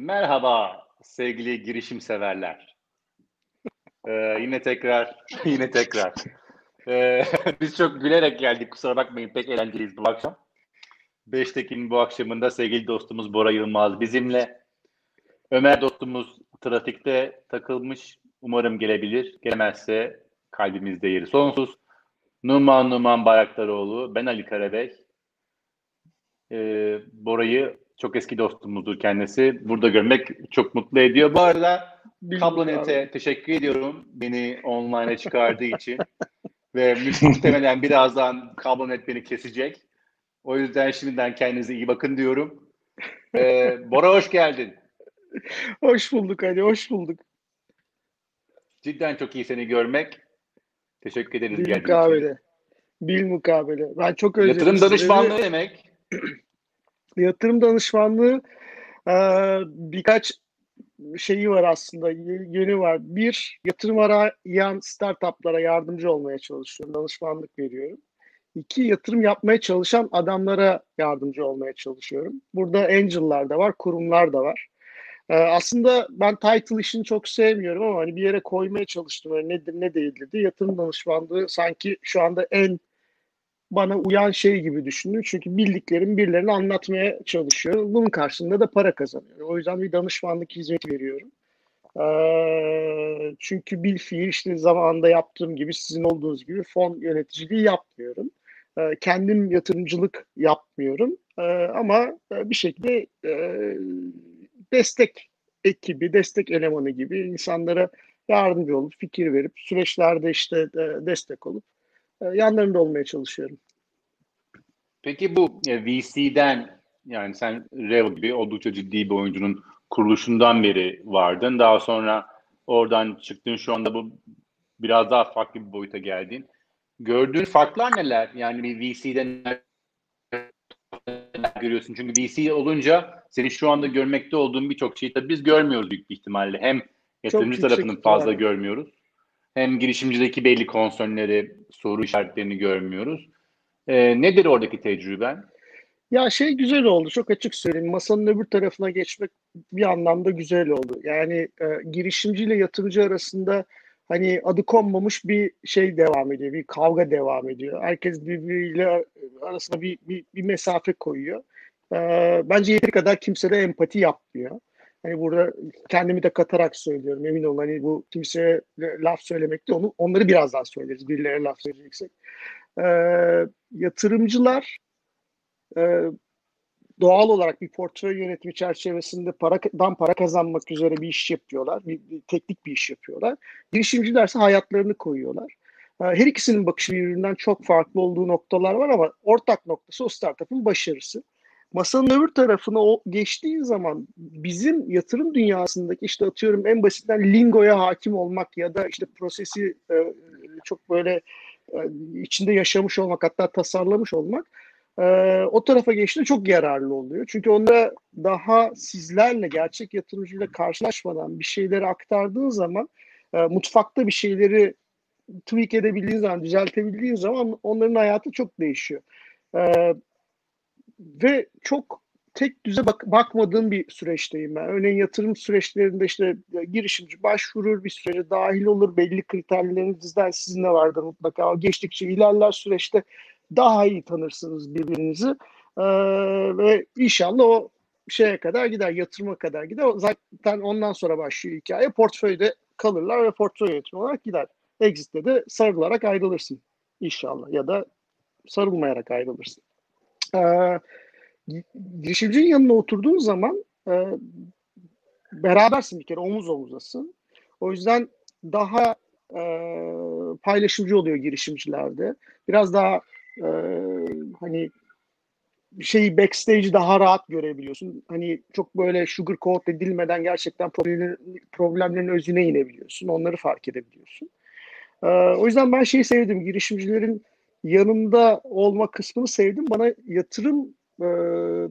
Merhaba sevgili girişim severler. Ee, yine tekrar, yine tekrar. Ee, biz çok gülerek geldik kusura bakmayın pek eğlenceliyiz bu akşam. Beştekin bu akşamında sevgili dostumuz Bora Yılmaz bizimle. Ömer dostumuz trafikte takılmış. Umarım gelebilir. Gelemezse kalbimizde yeri sonsuz. Numan Numan Bayraktaroğlu, ben Ali Karabey. Ee, Bora'yı çok eski dostumuzdur kendisi. Burada görmek çok mutlu ediyor. Bu arada Kablonet'e teşekkür ediyorum beni online'a çıkardığı için. Ve muhtemelen birazdan Kablonet beni kesecek. O yüzden şimdiden kendinize iyi bakın diyorum. Ee, Bora hoş geldin. Hoş bulduk Ali, hoş bulduk. Cidden çok iyi seni görmek. Teşekkür ederiz Bil mukabele. için. Bil mukabele. Ben çok özledim Yatırım danışmanlığı demek. Yatırım danışmanlığı e, birkaç şeyi var aslında, yönü var. Bir, yatırım arayan startuplara yardımcı olmaya çalışıyorum, danışmanlık veriyorum. İki, yatırım yapmaya çalışan adamlara yardımcı olmaya çalışıyorum. Burada angel'lar da var, kurumlar da var. Ee, aslında ben title işini çok sevmiyorum ama hani bir yere koymaya çalıştım. Öyle nedir ne değildir diye. Yatırım danışmanlığı sanki şu anda en bana uyan şey gibi düşündüm. Çünkü bildiklerimi birilerine anlatmaya çalışıyorum. Bunun karşılığında da para kazanıyorum. O yüzden bir danışmanlık hizmeti veriyorum. Ee, çünkü bil fiil işte zamanında yaptığım gibi sizin olduğunuz gibi fon yöneticiliği yapmıyorum. Ee, kendim yatırımcılık yapmıyorum. Ee, ama e, bir şekilde e, destek ekibi, destek elemanı gibi insanlara yardımcı olup fikir verip süreçlerde işte e, destek olup yanlarında olmaya çalışıyorum. Peki bu e, VC'den yani sen Rev gibi oldukça ciddi bir oyuncunun kuruluşundan beri vardın. Daha sonra oradan çıktın. Şu anda bu biraz daha farklı bir boyuta geldin. Gördüğün farklar neler? Yani bir VC'den neler görüyorsun? Çünkü VC olunca senin şu anda görmekte olduğun birçok şeyi tabii biz görmüyoruz büyük bir ihtimalle. Hem yatırımcı tarafını fazla görmüyoruz. Hem girişimcideki belli konsörleri, soru işaretlerini görmüyoruz. Ee, nedir oradaki tecrüben? Ya şey güzel oldu çok açık söyleyeyim. Masanın öbür tarafına geçmek bir anlamda güzel oldu. Yani e, girişimciyle yatırımcı arasında hani adı konmamış bir şey devam ediyor. Bir kavga devam ediyor. Herkes birbiriyle arasında bir, bir, bir mesafe koyuyor. E, bence yeteri kadar kimse de empati yapmıyor. Hani burada kendimi de katarak söylüyorum. Emin olun hani bu kimseye laf söylemekte onu onları birazdan söyleriz. Birilerine laf söyleyeceksek. E, yatırımcılar e, doğal olarak bir portföy yönetimi çerçevesinde paradan para kazanmak üzere bir iş yapıyorlar. Bir, bir teknik bir iş yapıyorlar. Girişimcilerse hayatlarını koyuyorlar. E, Her ikisinin bakışı birbirinden çok farklı olduğu noktalar var ama ortak noktası o startup'ın başarısı. Masanın öbür tarafına o geçtiği zaman bizim yatırım dünyasındaki işte atıyorum en basitinden lingoya hakim olmak ya da işte prosesi e, çok böyle e, içinde yaşamış olmak hatta tasarlamış olmak e, o tarafa geçtiğinde çok yararlı oluyor. Çünkü onda daha sizlerle gerçek yatırımcıyla karşılaşmadan bir şeyleri aktardığın zaman e, mutfakta bir şeyleri tweak edebildiğin zaman, düzeltebildiğin zaman onların hayatı çok değişiyor. E, ve çok tek düze bak bakmadığım bir süreçteyim ben. Örneğin yatırım süreçlerinde işte girişimci başvurur, bir sürece dahil olur, belli kriterlerinizden sizin de vardır mutlaka. Geçtikçe ilerler süreçte daha iyi tanırsınız birbirinizi Ee, ve inşallah o şeye kadar gider, yatırıma kadar gider. Zaten ondan sonra başlıyor hikaye. Portföyde kalırlar ve portföy yönetimi olarak gider. Exit'te de sarılarak ayrılırsın inşallah ya da sarılmayarak ayrılırsın. Ee, girişimcinin yanına oturduğun zaman e, berabersin bir kere omuz omuzasın. O yüzden daha e, paylaşımcı oluyor girişimcilerde. Biraz daha e, hani şeyi backstage'i daha rahat görebiliyorsun. Hani çok böyle sugar coat edilmeden gerçekten problemlerin, problemlerin özüne inebiliyorsun. Onları fark edebiliyorsun. E, o yüzden ben şeyi sevdim. Girişimcilerin yanında olma kısmını sevdim. Bana yatırım e,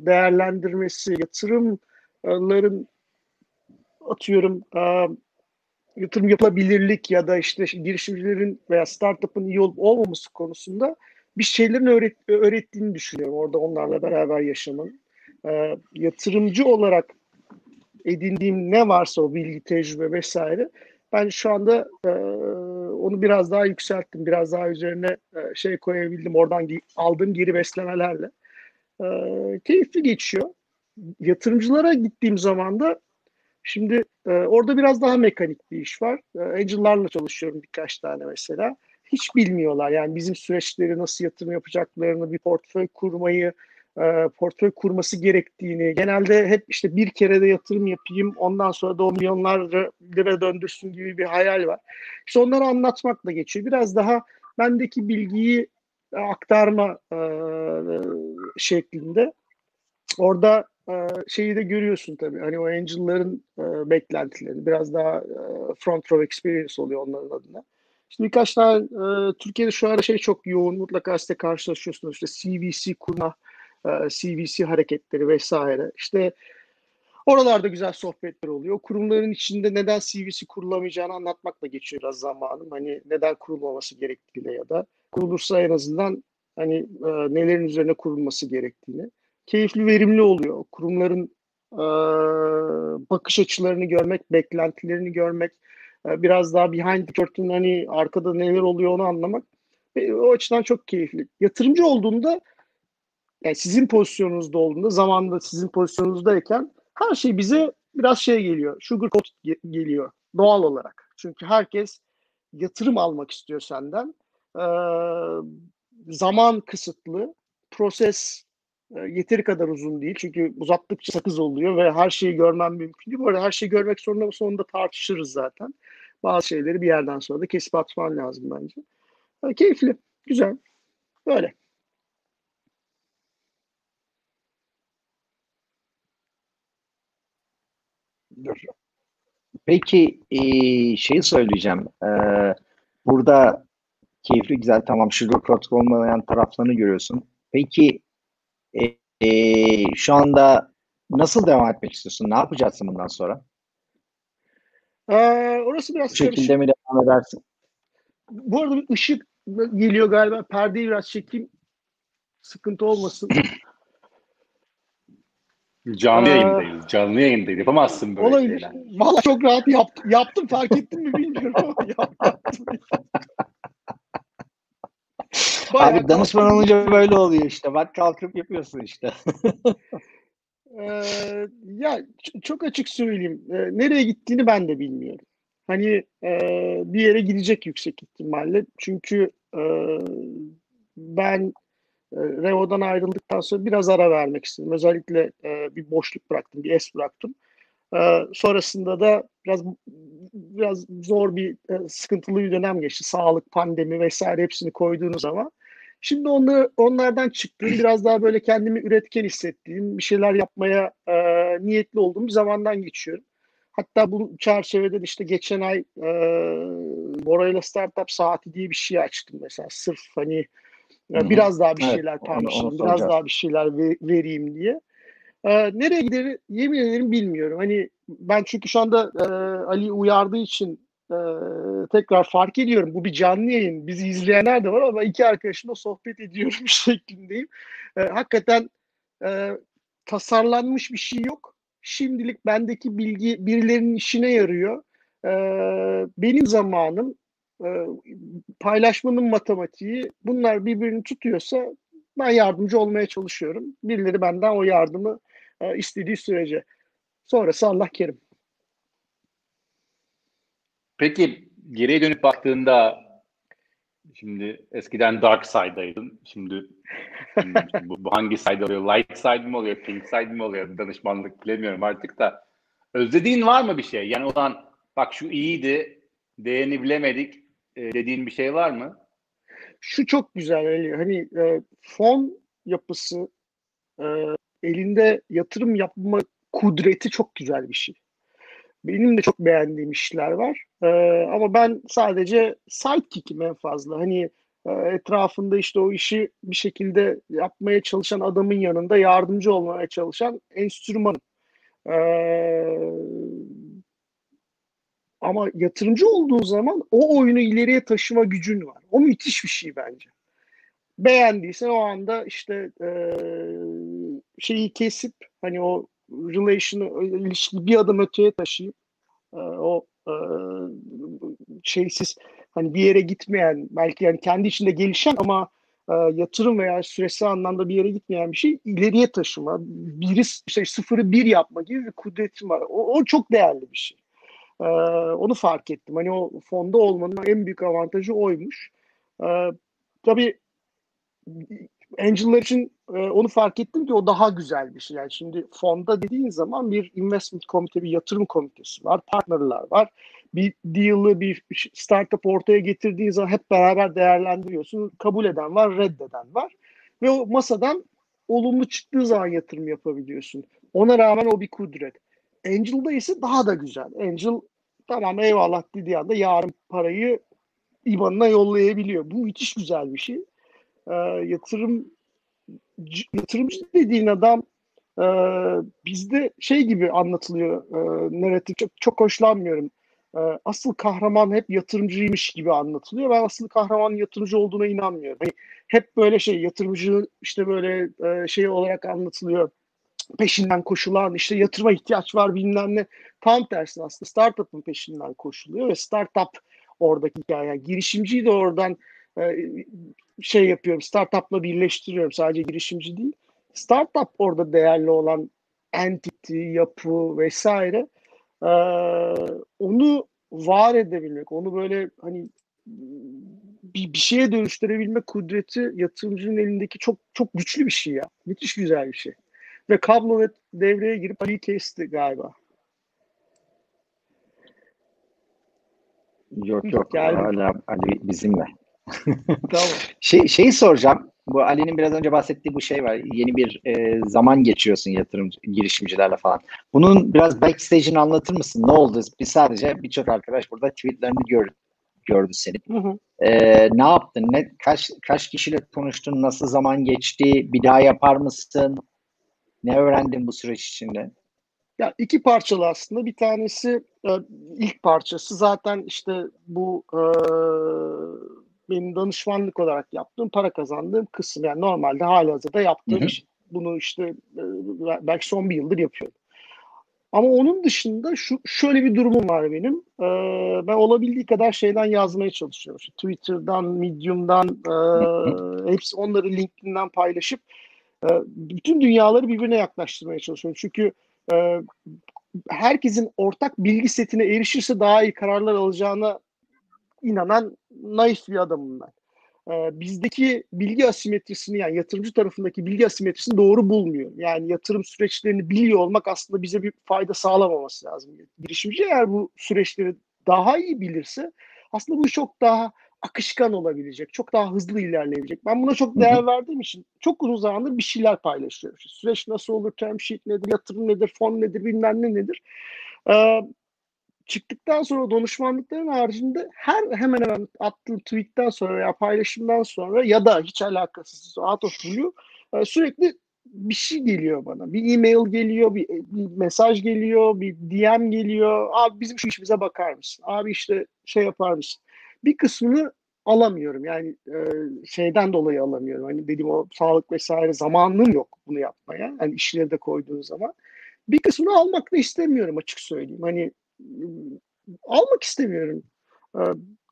değerlendirmesi, yatırımların atıyorum e, yatırım yapılabilirlik ya da işte girişimcilerin veya startup'ın iyi olup olmaması konusunda bir şeylerin öğret, öğrettiğini düşünüyorum orada onlarla beraber yaşamanın. E, yatırımcı olarak edindiğim ne varsa o bilgi, tecrübe vesaire ben şu anda e, onu biraz daha yükselttim. Biraz daha üzerine e, şey koyabildim. Oradan aldığım geri beslemelerle. E, keyifli geçiyor. Yatırımcılara gittiğim zaman da şimdi e, orada biraz daha mekanik bir iş var. E, Angel'larla çalışıyorum birkaç tane mesela. Hiç bilmiyorlar yani bizim süreçleri nasıl yatırım yapacaklarını, bir portföy kurmayı, e, portföy kurması gerektiğini, genelde hep işte bir kere de yatırım yapayım, ondan sonra da o milyonlar lira döndürsün gibi bir hayal var. İşte onları anlatmakla geçiyor. Biraz daha bendeki bilgiyi aktarma e, şeklinde. Orada e, şeyi de görüyorsun tabii. Hani o Angel'ların e, beklentilerini biraz daha e, front row experience oluyor onların adına. Şimdi birkaç tane e, Türkiye'de şu ara şey çok yoğun. Mutlaka size karşılaşıyorsunuz. İşte CVC kurma, e, CVC hareketleri vesaire. İşte oralarda güzel sohbetler oluyor. Kurumların içinde neden CVC kurulamayacağını anlatmakla geçiyor biraz zamanım. Hani neden kurulmaması gerektiğiyle ya da kurulursa en azından hani e, nelerin üzerine kurulması gerektiğini. Keyifli, verimli oluyor. Kurumların e, bakış açılarını görmek, beklentilerini görmek, e, biraz daha behind the curtain hani arkada neler oluyor onu anlamak e, o açıdan çok keyifli. Yatırımcı olduğunda yani sizin pozisyonunuzda olduğunda zamanında sizin pozisyonunuzdayken her şey bize biraz şey geliyor. Sugar coat geliyor doğal olarak. Çünkü herkes yatırım almak istiyor senden. Ee, zaman kısıtlı. Proses e, yeteri kadar uzun değil. Çünkü uzattıkça sakız oluyor ve her şeyi görmem mümkün değil. Bu arada her şeyi görmek zorunda sonunda tartışırız zaten. Bazı şeyleri bir yerden sonra da kesip atman lazım bence. Yani keyifli, güzel. Böyle. Peki e, şeyi söyleyeceğim. E, burada keyifli güzel tamam sugar protokol olmayan taraflarını görüyorsun. Peki e, e, şu anda nasıl devam etmek istiyorsun? Ne yapacaksın bundan sonra? Ee, orası biraz Bu şekilde mi devam edersin? Bu arada bir ışık geliyor galiba. Perdeyi biraz çekeyim. Sıkıntı olmasın. Canlı yayındayız. Canlı yayındayız. Yapamazsın böyle Olabilir. şeyler. Valla çok rahat yaptım. Yaptım fark ettin mi bilmiyorum ama yaptım. Bayağı Abi danışman olunca böyle oluyor işte. Bak kalkıp yapıyorsun işte. Ee, ya çok açık söyleyeyim. Ee, nereye gittiğini ben de bilmiyorum. Hani e, bir yere gidecek yüksek ihtimalle. Çünkü e, ben Revo'dan ayrıldıktan sonra biraz ara vermek istedim. Özellikle e, bir boşluk bıraktım, bir es bıraktım. E, sonrasında da biraz biraz zor bir e, sıkıntılı bir dönem geçti. Sağlık, pandemi vesaire hepsini koyduğunuz zaman. Şimdi onları, onlardan çıktığım, biraz daha böyle kendimi üretken hissettiğim, bir şeyler yapmaya e, niyetli olduğum bir zamandan geçiyorum. Hatta bu çerçevede de işte geçen ay e, Bora'yla Startup Saati diye bir şey açtım mesela. Sırf hani Biraz daha bir Evet, şeyler onu- paylaşayım, onu biraz soracağız. daha bir şeyler ve- vereyim diye. E, nereye gider yemin ederim bilmiyorum. Hani ben çünkü şu anda e, Ali uyardığı için e, tekrar fark ediyorum. Bu bir canlı yayın. Bizi izleyenler de var ama iki arkadaşımla sohbet ediyorum şeklindeyim. E, hakikaten e, tasarlanmış bir şey yok. Şimdilik bendeki bilgi birilerinin işine yarıyor. E, benim zamanım, e, paylaşmanın matematiği bunlar birbirini tutuyorsa ben yardımcı olmaya çalışıyorum. Birileri benden o yardımı e, istediği sürece. Sonrası Allah kerim. Peki geriye dönüp baktığında şimdi eskiden dark side'daydın. Şimdi, şimdi bu, bu hangi side oluyor? Light side mi oluyor? Pink side mi oluyor? Danışmanlık bilemiyorum artık da. Özlediğin var mı bir şey? Yani o zaman bak şu iyiydi, değerini bilemedik e, dediğin bir şey var mı? Şu çok güzel Ali. Hani e, fon yapısı e, elinde yatırım yapma kudreti çok güzel bir şey. Benim de çok beğendiğim işler var. E, ama ben sadece sidekick'im en fazla. Hani e, etrafında işte o işi bir şekilde yapmaya çalışan adamın yanında yardımcı olmaya çalışan enstrümanım. E, ama yatırımcı olduğu zaman o oyunu ileriye taşıma gücün var. O müthiş bir şey bence. Beğendiysen o anda işte e, şeyi kesip hani o relation'ı, ilişki bir adım öteye taşıyıp e, o e, şeysiz hani bir yere gitmeyen belki yani kendi içinde gelişen ama e, yatırım veya süresi anlamda bir yere gitmeyen bir şey ileriye taşıma, biri işte sıfırı bir yapma gibi bir kudretim var. O, o çok değerli bir şey. E, onu fark ettim. Hani o fonda olmanın en büyük avantajı oymuş. E, tabii Angel'lar için e, onu fark ettim ki o daha güzel bir şey. Yani şimdi fonda dediğin zaman bir investment komite, bir yatırım komitesi var, partnerlar var. Bir deal'ı, bir startup ortaya getirdiğin zaman hep beraber değerlendiriyorsun. Kabul eden var, reddeden var. Ve o masadan olumlu çıktığı zaman yatırım yapabiliyorsun. Ona rağmen o bir kudret. Angel'da ise daha da güzel. Angel tamam eyvallah dediği anda yarın parayı IBAN'ına yollayabiliyor. Bu müthiş güzel bir şey e, yatırım yatırımcı dediğin adam e, bizde şey gibi anlatılıyor e, narratif çok, çok hoşlanmıyorum. E, asıl kahraman hep yatırımcıymış gibi anlatılıyor. Ben asıl kahramanın yatırımcı olduğuna inanmıyorum. Yani hep böyle şey yatırımcı işte böyle e, şey olarak anlatılıyor. Peşinden koşulan işte yatırıma ihtiyaç var bilmem ne. Tam tersi aslında startup'ın peşinden koşuluyor ve startup oradaki hikaye. Yani girişimciyi de oradan e, şey yapıyorum, startup'la birleştiriyorum. Sadece girişimci değil. Startup orada değerli olan entity, yapı vesaire. Ee, onu var edebilmek, onu böyle hani bir, bir şeye dönüştürebilme kudreti yatırımcının elindeki çok çok güçlü bir şey ya. Müthiş güzel bir şey. Ve kablo devreye girip Ali kesti galiba. Yok yok. Geldim. Hala Ali bizimle. tamam. Şey, şeyi soracağım. Bu Ali'nin biraz önce bahsettiği bu şey var. Yeni bir e, zaman geçiyorsun yatırım girişimcilerle falan. Bunun biraz backstage'ini anlatır mısın? Ne oldu? Biz sadece birçok arkadaş burada tweetlerini gör, gördü senin. Hı hı. E, ne yaptın? Ne kaç kaç kişiyle konuştun? Nasıl zaman geçti? Bir daha yapar mısın? Ne öğrendin bu süreç içinde? Ya iki parçalı aslında. Bir tanesi e, ilk parçası zaten işte bu e, benim danışmanlık olarak yaptığım, para kazandığım kısım. Yani normalde halihazırda yaptığım iş. Bunu işte e, belki son bir yıldır yapıyorum. Ama onun dışında şu şöyle bir durumum var benim. Ee, ben olabildiği kadar şeyden yazmaya çalışıyorum. İşte Twitter'dan, Medium'dan, e, hepsi onları LinkedIn'den paylaşıp bütün dünyaları birbirine yaklaştırmaya çalışıyorum. Çünkü e, herkesin ortak bilgi setine erişirse daha iyi kararlar alacağına inanan naif bir adamım ben. Ee, bizdeki bilgi asimetrisini yani yatırımcı tarafındaki bilgi asimetrisini doğru bulmuyor. Yani yatırım süreçlerini biliyor olmak aslında bize bir fayda sağlamaması lazım. Girişimci eğer bu süreçleri daha iyi bilirse aslında bu çok daha akışkan olabilecek, çok daha hızlı ilerleyebilecek. Ben buna çok değer verdiğim için çok uzun zamandır bir şeyler paylaşıyorum. Süreç nasıl olur, term sheet nedir, yatırım nedir, fon nedir, bilmem ne nedir. Ee, çıktıktan sonra danışmanlıkların haricinde her hemen hemen attığım tweetten sonra veya paylaşımdan sonra ya da hiç alakasız out of blue sürekli bir şey geliyor bana. Bir e-mail geliyor, bir, bir mesaj geliyor, bir DM geliyor. Abi bizim şu işimize bakar mısın? Abi işte şey yapar mısın? Bir kısmını alamıyorum. Yani e, şeyden dolayı alamıyorum. Hani dedim o sağlık vesaire zamanım yok bunu yapmaya. Hani işleri de koyduğun zaman. Bir kısmını almak da istemiyorum açık söyleyeyim. Hani almak istemiyorum. Ee,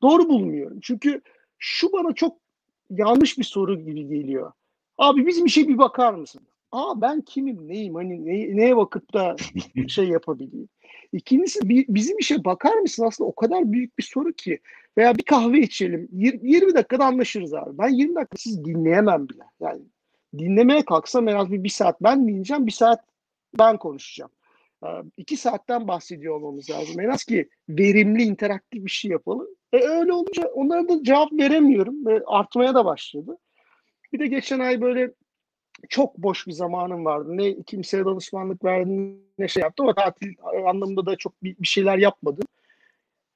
doğru bulmuyorum. Çünkü şu bana çok yanlış bir soru gibi geliyor. Abi bizim işe bir bakar mısın? Aa ben kimim, neyim, hani ne, neye bakıp da şey yapabileyim. İkincisi bizim işe bakar mısın? Aslında o kadar büyük bir soru ki. Veya bir kahve içelim. 20 dakikada anlaşırız abi. Ben 20 dakika siz dinleyemem bile. Yani dinlemeye kalksam en az bir, bir saat ben dinleyeceğim, bir saat ben konuşacağım iki saatten bahsediyor olmamız lazım. En az ki verimli, interaktif bir şey yapalım. E öyle olunca onlara da cevap veremiyorum ve artmaya da başladı. Bir de geçen ay böyle çok boş bir zamanım vardı. Ne kimseye danışmanlık verdim ne şey yaptım ama tatil anlamında da çok bir, bir şeyler yapmadım.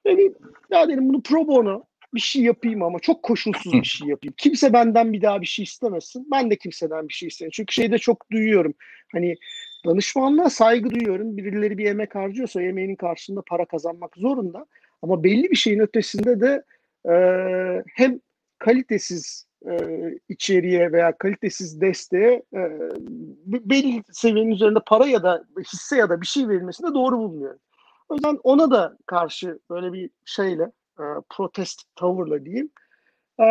Yani ya dedim bunu pro bono bir şey yapayım ama çok koşulsuz bir şey yapayım. Kimse benden bir daha bir şey istemesin. Ben de kimseden bir şey istemiyorum. Çünkü şeyde çok duyuyorum. Hani danışmanlığa saygı duyuyorum. Birileri bir emek harcıyorsa emeğinin karşılığında para kazanmak zorunda. Ama belli bir şeyin ötesinde de e, hem kalitesiz e, içeriğe veya kalitesiz desteğe e, belli seviyenin üzerinde para ya da hisse ya da bir şey verilmesini doğru bulmuyorum. O yüzden ona da karşı böyle bir şeyle e, protest tavırla diyeyim. E,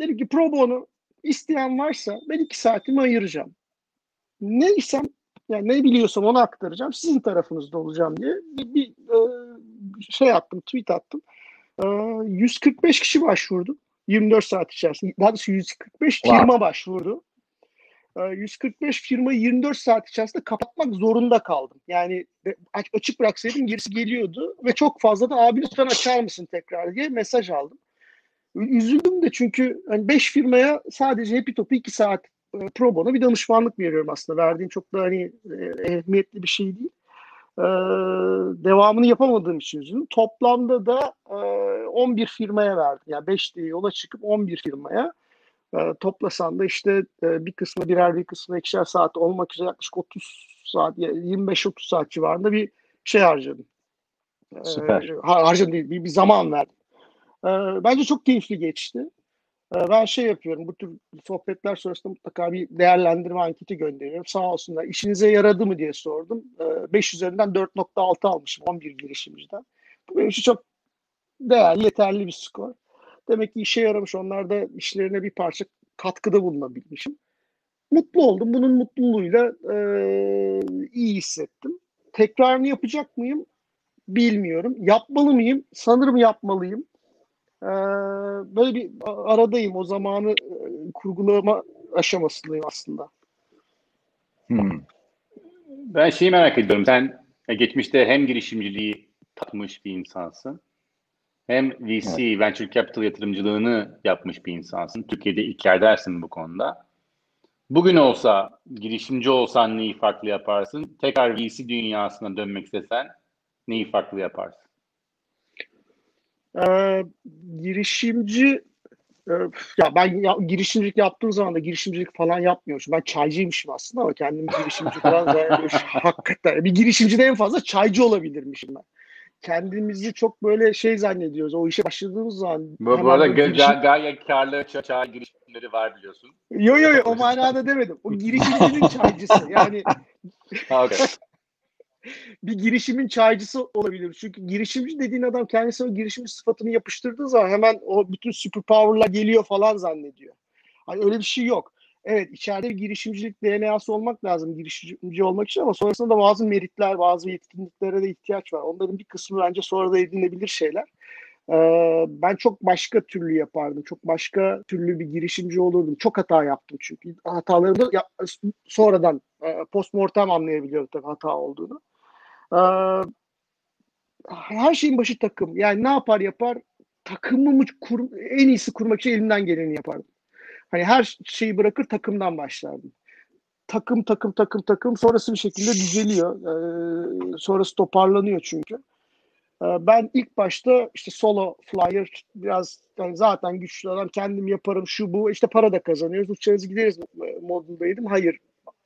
dedim ki pro bono isteyen varsa ben iki saatimi ayıracağım. Neysem yani ne biliyorsam onu aktaracağım. Sizin tarafınızda olacağım diye bir, bir e, şey attım, tweet attım. E, 145 kişi başvurdu. 24 saat içerisinde. Daha doğrusu 145 firma wow. başvurdu. 145 firmayı 24 saat içerisinde kapatmak zorunda kaldım. Yani açık bıraksaydım gerisi geliyordu ve çok fazla da abi lütfen açar mısın tekrar diye mesaj aldım. Üzüldüm de çünkü hani 5 firmaya sadece Happy Top'u 2 saat pro bono bir danışmanlık veriyorum aslında. Verdiğim çok da hani ehemmiyetli bir şey değil. Ee, devamını yapamadığım için üzüldüm. Toplamda da e, 11 firmaya verdim. Yani 5 diye yola çıkıp 11 firmaya e, toplasan da işte e, bir kısmı birer bir kısmı ikişer saat olmak üzere yaklaşık 30 saat 25-30 saat civarında bir şey harcadım. Süper. E, harcadım değil bir, bir zaman verdim. E, bence çok keyifli geçti. Ben şey yapıyorum bu tür sohbetler sonrasında mutlaka bir değerlendirme anketi gönderiyorum. Sağ olsunlar. İşinize yaradı mı diye sordum. E, 5 üzerinden 4.6 almışım 11 girişimciden. Bu benim için çok değerli, yeterli bir skor. Demek ki işe yaramış. Onlar da işlerine bir parça katkıda bulunabilmişim. Mutlu oldum. Bunun mutluluğuyla e, iyi hissettim. Tekrarını yapacak mıyım? Bilmiyorum. Yapmalı mıyım? Sanırım yapmalıyım. E, böyle bir aradayım. O zamanı e, kurgulama aşamasındayım aslında. Hmm. Ben şeyi merak ediyorum. Sen geçmişte hem girişimciliği tatmış bir insansın hem VC, evet. Venture Capital yatırımcılığını yapmış bir insansın. Türkiye'de ilk yerdersin bu konuda. Bugün olsa, girişimci olsan neyi farklı yaparsın? Tekrar VC dünyasına dönmek istesen neyi farklı yaparsın? Ee, girişimci e, ya ben ya, girişimcilik yaptığım zaman da girişimcilik falan yapmıyormuşum. Ben çaycıymışım aslında ama kendimi girişimci falan hakikaten bir girişimcide en fazla çaycı olabilirmişim ben kendimizi çok böyle şey zannediyoruz. O işe başladığımız zaman. Bu, bu arada girişim... gay- gayet karlı çay girişimleri var biliyorsun. Yo yo yo o manada demedim. O girişimcinin çaycısı. Yani okay. bir girişimin çaycısı olabilir. Çünkü girişimci dediğin adam kendisi o girişimci sıfatını yapıştırdığı zaman hemen o bütün superpower'lar geliyor falan zannediyor. Hani öyle bir şey yok evet içeride bir girişimcilik DNA'sı olmak lazım girişimci olmak için ama sonrasında da bazı meritler, bazı yetkinliklere de ihtiyaç var. Onların bir kısmı bence sonra da edinebilir şeyler. Ee, ben çok başka türlü yapardım. Çok başka türlü bir girişimci olurdum. Çok hata yaptım çünkü. Hatalarımı da sonradan e, postmortem anlayabiliyorum tabii hata olduğunu. Ee, her şeyin başı takım. Yani ne yapar yapar takımımı kur, en iyisi kurmak için elimden geleni yapardım. Hani her şeyi bırakır takımdan başlardım. Takım takım takım takım sonrası bir şekilde düzeliyor. Ee, sonrası toparlanıyor çünkü. Ee, ben ilk başta işte solo flyer biraz yani zaten güçlü adam kendim yaparım şu bu işte para da kazanıyoruz uçarız gideriz modundaydım. Hayır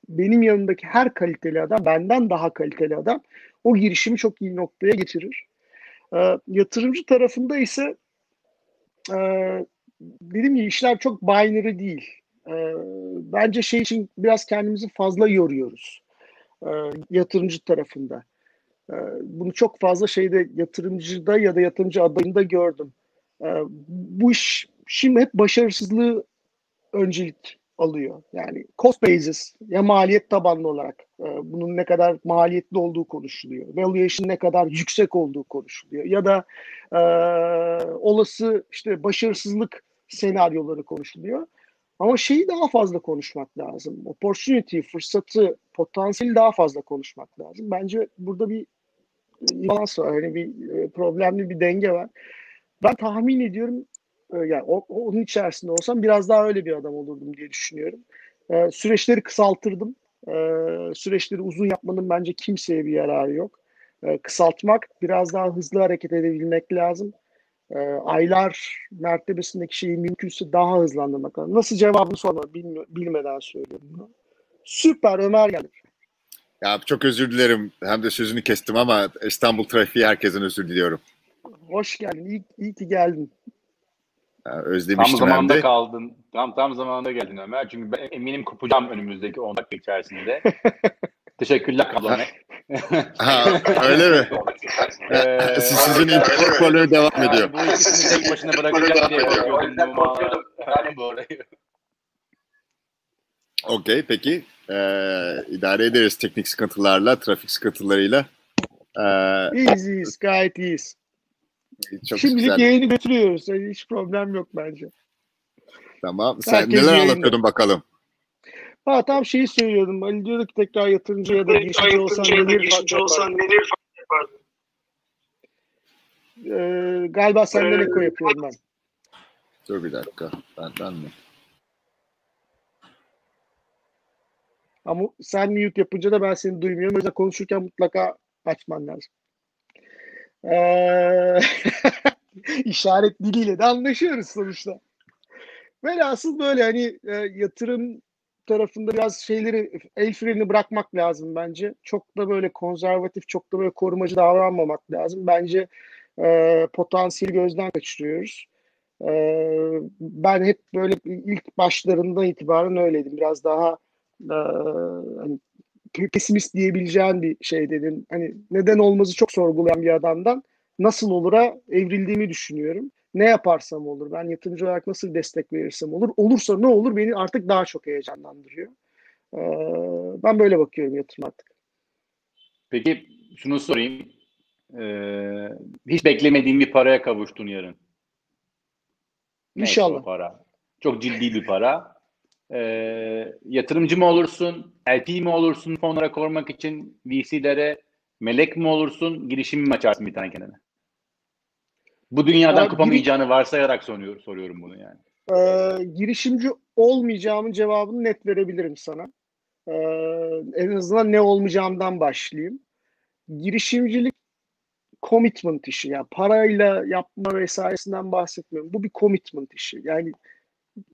benim yanımdaki her kaliteli adam benden daha kaliteli adam o girişimi çok iyi noktaya getirir. Ee, yatırımcı tarafında ise e, dedim ya işler çok binary değil. E, bence şey için biraz kendimizi fazla yoruyoruz. E, yatırımcı tarafında. E, bunu çok fazla şeyde yatırımcıda ya da yatırımcı adayında gördüm. E, bu iş şimdi hep başarısızlığı öncelik alıyor. Yani cost basis ya maliyet tabanlı olarak e, bunun ne kadar maliyetli olduğu konuşuluyor. Valuation ne kadar yüksek olduğu konuşuluyor. Ya da e, olası işte başarısızlık senaryoları konuşuluyor. Ama şeyi daha fazla konuşmak lazım. Opportunity, fırsatı, potansiyeli daha fazla konuşmak lazım. Bence burada bir balans var. Yani bir e, problemli bir denge var. Ben tahmin ediyorum e, yani onun içerisinde olsam biraz daha öyle bir adam olurdum diye düşünüyorum. E, süreçleri kısaltırdım. Süreçleri uzun yapmanın bence kimseye bir yararı yok. Kısaltmak, biraz daha hızlı hareket edebilmek lazım e, aylar mertebesindeki şeyi mümkünse daha hızlandırmak lazım. Nasıl cevabını sorma bilmi- bilmeden söylüyorum bunu. Süper Ömer geldi. Ya çok özür dilerim. Hem de sözünü kestim ama İstanbul trafiği herkesin özür diliyorum. Hoş geldin. İyi, iyi ki geldin. Tam Özlemiştim hem zamanda de. kaldın. Tam tam zamanda geldin Ömer. Çünkü ben eminim kopacağım önümüzdeki 10 dakika içerisinde. Teşekkürler Kablone. Ha, öyle mi? Ee, Siz- Sizin internet problemi devam ediyor. bu ikisini tek başına bırakacağım diye orayı. Okey peki. Ee, idare ederiz teknik sıkıntılarla, trafik sıkıntılarıyla. Ee, İyiyiz iyiyiz gayet iyiyiz. çok Şimdilik güzel. yayını götürüyoruz. Yani hiç problem yok bence. Tamam. Sen Herkes neler yayında. anlatıyordun bakalım? Ha tam şeyi söylüyordum. Ali diyordu ki tekrar yatırımcı ya da girişimci olsan neler fark yapar? Ee, galiba senden eko yapıyorum ben. Dur bir dakika. Benden mi? Ama sen mute yapınca da ben seni duymuyorum. O yüzden konuşurken mutlaka açman lazım. Ee, işaret diliyle de anlaşıyoruz sonuçta. Velhasıl böyle hani e, yatırım tarafında biraz şeyleri el freni bırakmak lazım bence. Çok da böyle konservatif, çok da böyle korumacı davranmamak lazım. Bence e, potansiyeli gözden kaçırıyoruz. E, ben hep böyle ilk başlarından itibaren öyleydim. Biraz daha e, hani pesimist diyebileceğin bir şey dedim. Hani neden olmazı çok sorgulayan bir adamdan nasıl olura evrildiğimi düşünüyorum. Ne yaparsam olur, ben yatırımcı olarak nasıl destek verirsem olur, olursa ne olur beni artık daha çok heyecanlandırıyor. Ee, ben böyle bakıyorum yatırım artık. Peki şunu sorayım. Ee, hiç beklemediğin bir paraya kavuştun yarın. Neyse İnşallah. para. Çok ciddi bir para. Ee, yatırımcı mı olursun? LP mi olursun fonlara korumak için VC'lere? Melek mi olursun? Girişim mi açarsın bir tane kendine? Bu dünyadan Abi, kopamayacağını varsayarak soruyorum, soruyorum bunu yani. Ee, girişimci olmayacağımın cevabını net verebilirim sana. Ee, en azından ne olmayacağımdan başlayayım. Girişimcilik commitment işi. Yani parayla yapma vesairesinden bahsetmiyorum. Bu bir commitment işi. Yani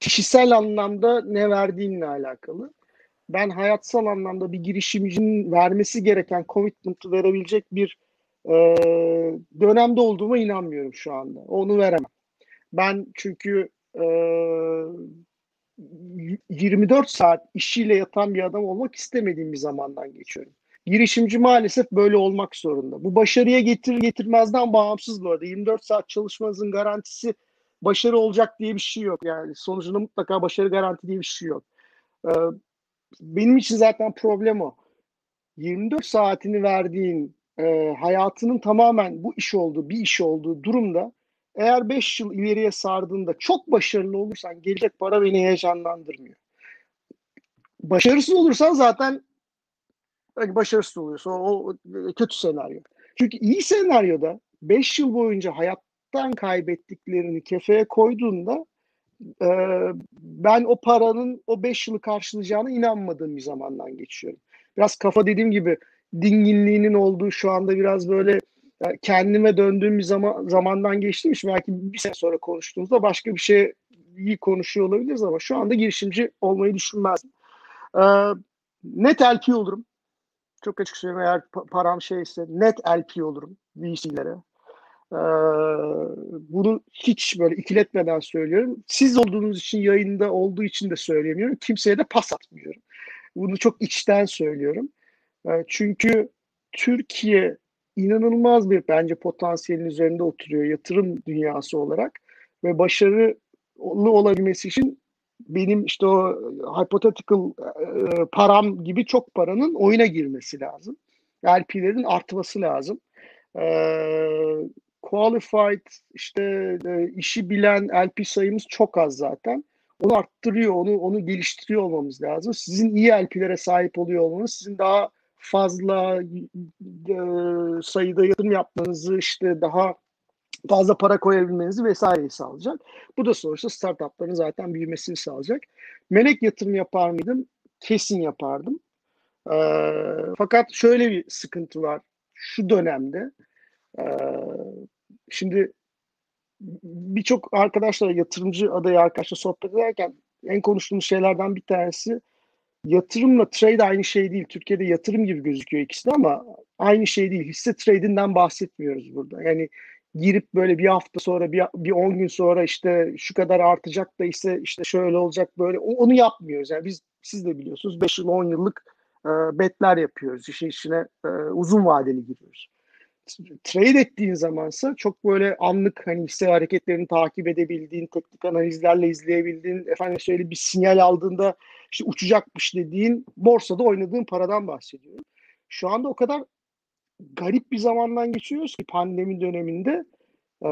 kişisel anlamda ne verdiğinle alakalı. Ben hayatsal anlamda bir girişimcinin vermesi gereken commitment'ı verebilecek bir e, dönemde olduğuma inanmıyorum şu anda. Onu veremem. Ben çünkü e, 24 saat işiyle yatan bir adam olmak istemediğim bir zamandan geçiyorum. Girişimci maalesef böyle olmak zorunda. Bu başarıya getir getirmezden bağımsız bu arada. 24 saat çalışmanızın garantisi başarı olacak diye bir şey yok. Yani sonucunda mutlaka başarı garanti diye bir şey yok. Ee, benim için zaten problem o. 24 saatini verdiğin e, hayatının tamamen bu iş olduğu, bir iş olduğu durumda eğer 5 yıl ileriye sardığında çok başarılı olursan gelecek para beni heyecanlandırmıyor. Başarısız olursan zaten başarısız oluyorsun. O, o kötü senaryo. Çünkü iyi senaryoda 5 yıl boyunca hayattan kaybettiklerini kefeye koyduğunda e, ben o paranın o 5 yılı karşılayacağına inanmadığım bir zamandan geçiyorum. Biraz kafa dediğim gibi dinginliğinin olduğu şu anda biraz böyle kendime döndüğüm bir zaman zamandan geçtiğim için belki bir sene sonra konuştuğumuzda başka bir şey iyi konuşuyor olabiliriz ama şu anda girişimci olmayı düşünmezdim. Ee, net LP olurum. Çok açık söyleyeyim eğer pa- param şeyse net LP olurum VC'lere. Ee, bunu hiç böyle ikiletmeden söylüyorum. Siz olduğunuz için yayında olduğu için de söylemiyorum. Kimseye de pas atmıyorum. Bunu çok içten söylüyorum. Ee, çünkü Türkiye inanılmaz bir bence potansiyelin üzerinde oturuyor yatırım dünyası olarak ve başarılı olabilmesi için benim işte o hypothetical e, param gibi çok paranın oyuna girmesi lazım. LP'lerin artması lazım. E, qualified işte e, işi bilen LP sayımız çok az zaten. Onu arttırıyor, onu onu geliştiriyor olmamız lazım. Sizin iyi LP'lere sahip oluyor olmanız sizin daha fazla e, sayıda yatırım yapmanızı işte daha fazla para koyabilmenizi vesaireyi sağlayacak. Bu da sonuçta startupların zaten büyümesini sağlayacak. Melek yatırım yapar mıydım? Kesin yapardım. E, fakat şöyle bir sıkıntı var şu dönemde. E, şimdi birçok arkadaşlar yatırımcı adayı arkadaşla sohbet ederken en konuştuğumuz şeylerden bir tanesi yatırımla trade aynı şey değil. Türkiye'de yatırım gibi gözüküyor ikisi ama aynı şey değil. Hisse trade'inden bahsetmiyoruz burada. Yani girip böyle bir hafta sonra bir, bir 10 gün sonra işte şu kadar artacak da ise işte şöyle olacak böyle onu yapmıyoruz. Yani biz siz de biliyorsunuz 5 yıl 10 yıllık e, betler yapıyoruz. İşin içine e, uzun vadeli giriyoruz. Trade ettiğin zamansa çok böyle anlık hani hisse hareketlerini takip edebildiğin, teknik analizlerle izleyebildiğin, efendim şöyle bir sinyal aldığında işte uçacakmış dediğin borsada oynadığın paradan bahsediyorum. Şu anda o kadar garip bir zamandan geçiyoruz ki pandemi döneminde e,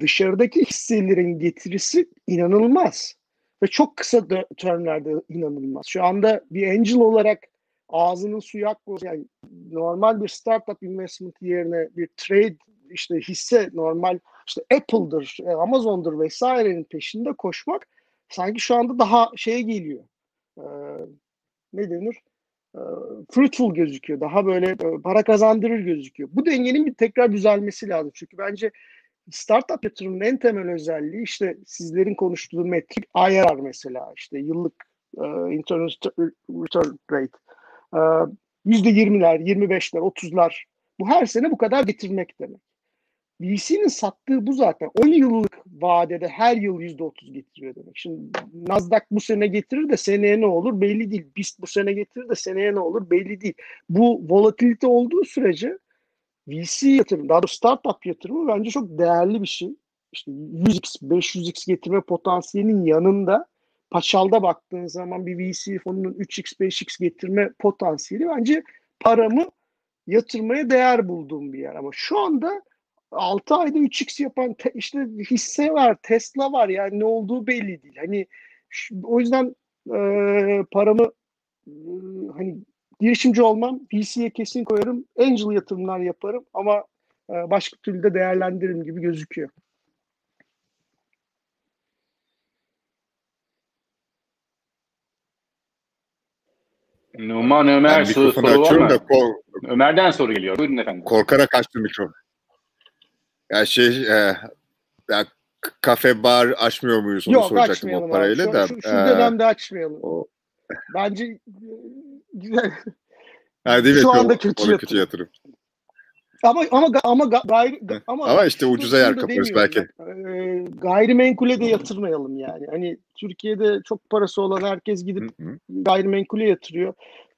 dışarıdaki hisselerin getirisi inanılmaz ve çok kısa termlerde inanılmaz. Şu anda bir angel olarak ağzının suyu akmıyor. Yani normal bir startup investment yerine bir trade işte hisse normal işte Apple'dır, e, Amazon'dur vesairenin peşinde koşmak sanki şu anda daha şeye geliyor. Ee, ne denir? Ee, fruitful gözüküyor. Daha böyle e, para kazandırır gözüküyor. Bu dengenin bir tekrar düzelmesi lazım. Çünkü bence startup yatırımının en temel özelliği işte sizlerin konuştuğu metrik IRR mesela işte yıllık uh, internal return rate yüzde yirmiler, yirmi beşler, otuzlar bu her sene bu kadar getirmek demek. VC'nin sattığı bu zaten. 10 yıllık vadede her yıl yüzde otuz getiriyor demek. Şimdi Nasdaq bu sene getirir de seneye ne olur belli değil. BIST bu sene getirir de seneye ne olur belli değil. Bu volatilite olduğu sürece VC yatırım, daha doğrusu startup yatırımı bence çok değerli bir şey. İşte 100x, 500x getirme potansiyelinin yanında paçalda baktığın zaman bir VC fonunun 3x, 5x getirme potansiyeli bence paramı yatırmaya değer bulduğum bir yer. Ama şu anda 6 ayda 3x yapan te, işte hisse var, Tesla var yani ne olduğu belli değil. Hani şu, o yüzden e, paramı e, hani girişimci olmam, VC'ye kesin koyarım, angel yatırımlar yaparım ama e, başka türlü de değerlendiririm gibi gözüküyor. Numan Ömer ben soru, soru var mı? Da kor- Ömer'den soru geliyor. Buyurun efendim. Korkarak açtım mikrofonu. Ya şey e, ya kafe bar açmıyor muyuz onu Yok, soracaktım o parayla şu, da. Şu, şu e, dönemde açmayalım. O... Bence e, güzel. Ha, değil şu mi? anda o, kötü, yatırım. kötü yatırım. Ama ama ama gayri ama, ama işte ucuza yer kaparız belki. E, gayrimenkule de yatırmayalım yani. Hani Türkiye'de çok parası olan herkes gidip gayrimenkule yatırıyor.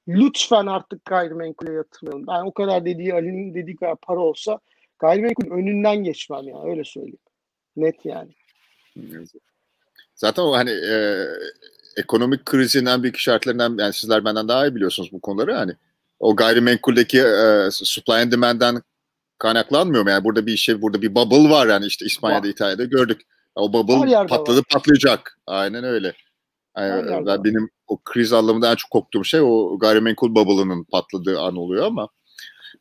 Lütfen artık gayrimenkule yatırmayalım. Ben o kadar dediği Ali'nin dediği kadar para olsa gayrimenkul önünden geçmem ya öyle söyleyeyim. Net yani. Zaten o hani e, ekonomik krizin en büyük şartlarından yani sizler benden daha iyi biliyorsunuz bu konuları hani o gayrimenkuldeki e, supply and demand'den kaynaklanmıyor mu? Yani burada bir şey, burada bir bubble var yani işte İspanya'da, var. İtalya'da gördük. O bubble patladı var. patlayacak. Aynen öyle. Yani ben, benim o kriz anlamında en çok korktuğum şey o gayrimenkul bubble'ının patladığı an oluyor ama